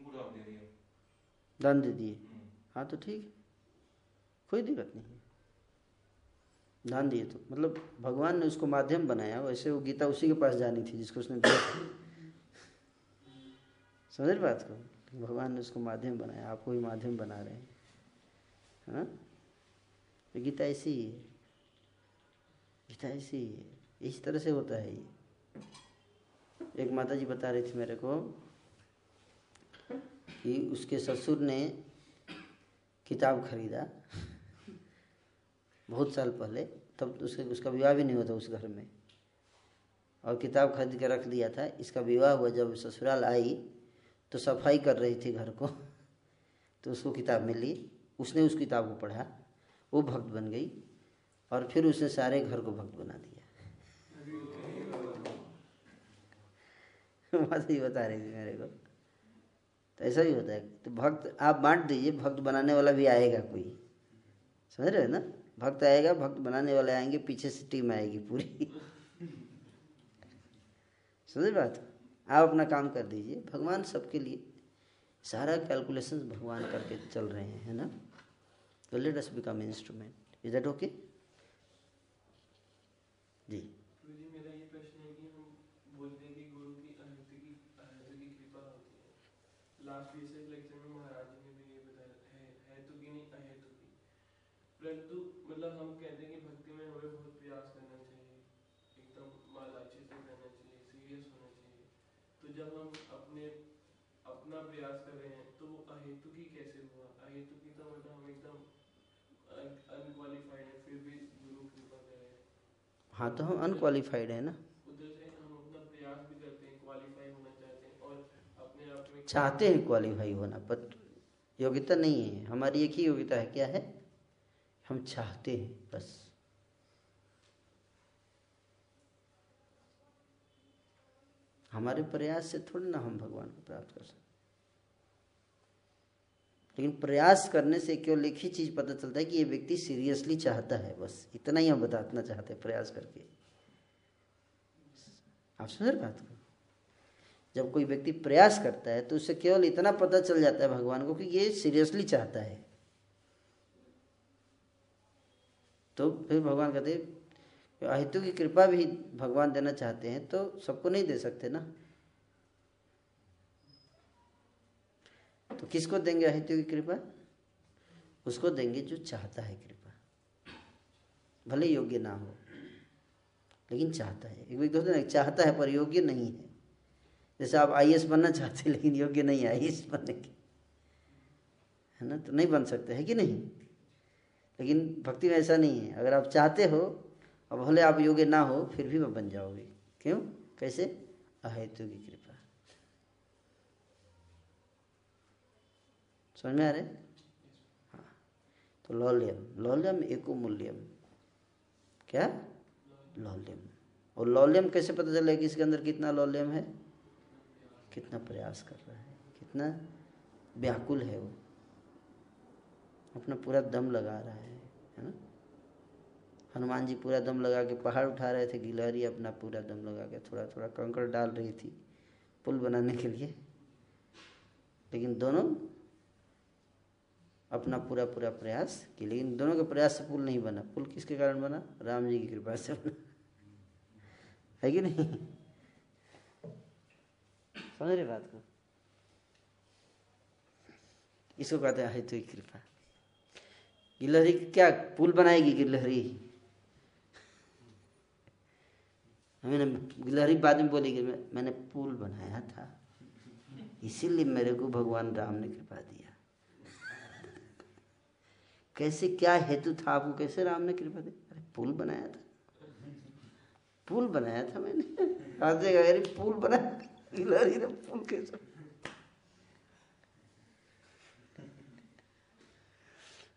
उनको डाल दे दान दे दिए। हम्म। हाँ तो ठीक कोई दिक्कत नहीं। है दान दिए तो। मतलब भगवान ने उसको माध्यम बनाया। वैसे वो गीता उसी के पास जानी थी जिसको उसने दिया समझ रहे बात को? भगवान ने उसको माध्यम बनाया। आपको भी माध्यम बना रहे हैं। है? ना तो गीता ऐसी ही है। गीता ऐसी ही है। इस तरह से होता है ये। एक माता जी बता रही थी मेरे को कि उसके ससुर ने किताब खरीदा बहुत साल पहले, तब तो उसके, उसका विवाह भी नहीं हुआ था उस घर में। और किताब खरीद के रख दिया था, इसका विवाह हुआ जब ससुराल आई तो सफ़ाई कर रही थी घर को तो उसको किताब मिली, उसने उस किताब को पढ़ा, वो भक्त बन गई, और फिर उसने सारे घर को भक्त बना दिया। माता जी बता रही थी मेरे को। तो ऐसा ही होता है। तो भक्त, आप बांट दीजिए, भक्त बनाने वाला भी आएगा कोई। समझ रहे हो ना? भक्त आएगा, भक्त बनाने वाले आएँगे, पीछे से टीम आएगी पूरी। समझ बात? आप अपना काम कर दीजिए, भगवान सबके लिए। सारा कैलकुलेशन भगवान करके चल रहे हैं, है ना? तो let us become instrument is that okay जी मेरा ये प्रश्न है कि हम बोलते हैं कि गुरु की अनंत की अनंत की कृपा होती है लास्ट रिसेंट लेक्चर में महाराज जी ने भी ये बताया है है तो कि नहीं अहेतु की परंतु मतलब हम कहते हैं कि भक्ति में हमें बहुत प्रयास करना चाहिए, एकदम माल अच्छे से करना चाहिए सीरियस होना चाहिए। तो जब हम अपने, अपना प्रयास कर रहे हैं तो अहेतु की कैसे हुआ? अहेतु की तो मतलब हम एकदम अनक्वालिफाइड है, फिर भी गुरु कृपा कर। रहे हैं हाँ तो हम अनक्वालिफाइड है ना उधर से हम अपना प्रयास भी करते हैं क्वालिफाई होना चाहते हैं और अपने आप में चाहते हैं क्वालिफाई होना पर योग्यता नहीं है। हमारी एक ही योग्यता है, क्या है? हम चाहते हैं, बस। हमारे प्रयास से थोड़ी ना हम भगवान को प्राप्त कर सकते। लेकिन प्रयास करने से केवल एक ही चीज़ पता चलता है कि ये व्यक्ति सीरियसली चाहता है, बस। इतना ही हम बताना चाहते हैं प्रयास करके। आप रहे बात को? जब कोई व्यक्ति प्रयास करता है तो उससे केवल इतना पता चल जाता है भगवान को कि ये सीरियसली चाहता है। तो फिर भगवान कहते अहितु की कृपा भी भगवान देना चाहते हैं तो सबको नहीं दे सकते ना? तो किसको देंगे अहित्य की कृपा? उसको देंगे जो चाहता है कृपा। भले योग्य ना हो, लेकिन चाहता है। एक व्यक्ति होता चाहता है पर योग्य नहीं है। जैसे आप आईएस बनना चाहते लेकिन योग्य नहीं है आई बनने के। है ना? तो नहीं बन सकते, है कि नहीं? लेकिन भक्ति में ऐसा नहीं है। अगर आप चाहते हो, और भले आप योग्य ना हो, फिर भी वह बन जाओगे। क्यों? कैसे? अहेतु की कृपा। समझ में आ रहे? हाँ। तो लौल्यम। लौल्यम एको मूल्यम क्या? लौल्यम। और लौल्यम कैसे पता चलेगा कि इसके अंदर कितना लौल्यम है? कितना प्रयास कर रहा है, कितना व्याकुल है वो। अपना पूरा दम लगा रहा है है ना? हनुमान जी पूरा दम लगा के पहाड़ उठा रहे थे, गिलहरी अपना पूरा दम लगा के थोड़ा थोड़ा कंकड़ डाल रही थी पुल बनाने के लिए। लेकिन दोनों अपना पूरा पूरा प्रयास किए, लेकिन दोनों के प्रयास से पुल नहीं बना। पुल किसके कारण बना? राम जी की कृपा से बना। है कि नहीं? समझ रहे बात को। इसको कहते हैं हेतु कृपा। गिलहरी क्या पुल बनाएगी गिलहरी? मैंने गिलहरी बाद में बोलेगी मैंने पुल बनाया था। इसीलिए मेरे को भगवान राम ने कृपा दिया। कैसे, क्या हेतु था आपको? कैसे राम ने कृपा दी? अरे, पुल बनाया था। पुल बनाया था मैंने। राजेगा अरे पुल बनाया गिलहरी ने पुल कैसे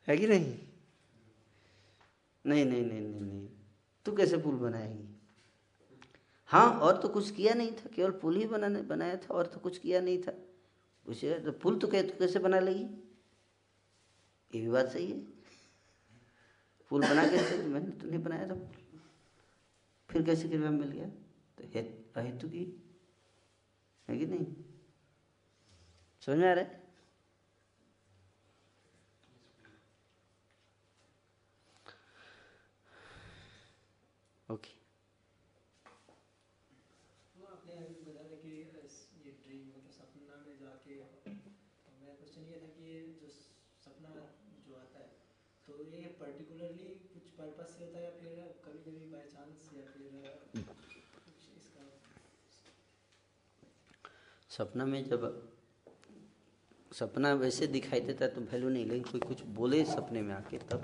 है कि नहीं? नहीं नहीं नहीं नहीं नहीं। तू कैसे पुल बनाएगी? हाँ और तो कुछ किया नहीं था, केवल पुल ही बनाने, बनाया था, और तो कुछ किया नहीं था। उसे तो पुल तो कैसे कैसे बना लेगी? ये भी बात सही है। पुल बना कैसे मैंने तो नहीं बनाया था फिर कैसे कृपया मिल गया? तो हेतु की है कि नहीं? समझ में आ रहा है? ओके वो आपने अभी बताया कि ये ड्रीम मतलब सपना में जाके तो मेरा क्वेश्चन ये था कि ये जो सपना जो आता है तो ये पर्टिकुलरली कुछ पर्पस से होता है या फिर कभी कभी बाय चांस या फिर कुछ इसका सपना में जब सपना वैसे दिखाई देता है तो वैल्यू नहीं लेकिन कोई कुछ बोले सपने में आके तब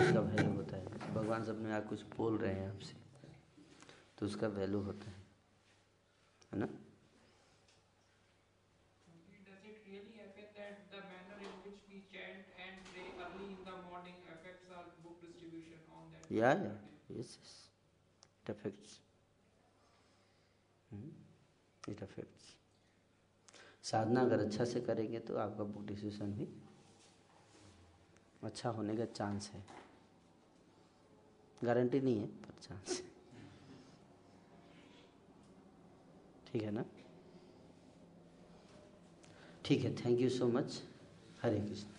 उसका वैल्यू होता है। भगवान सपने में आके कुछ बोल रहे हैं आपसे तो उसका वैल्यू होता है। है ना? Does it really affect that the manner in which साधना अगर अच्छा से करेंगे तो आपका बुक डिसीज़न भी अच्छा होने का चांस है। गारंटी नहीं है, पर चांस है। ठीक है ना? ठीक है thank you so much Hare Krishna.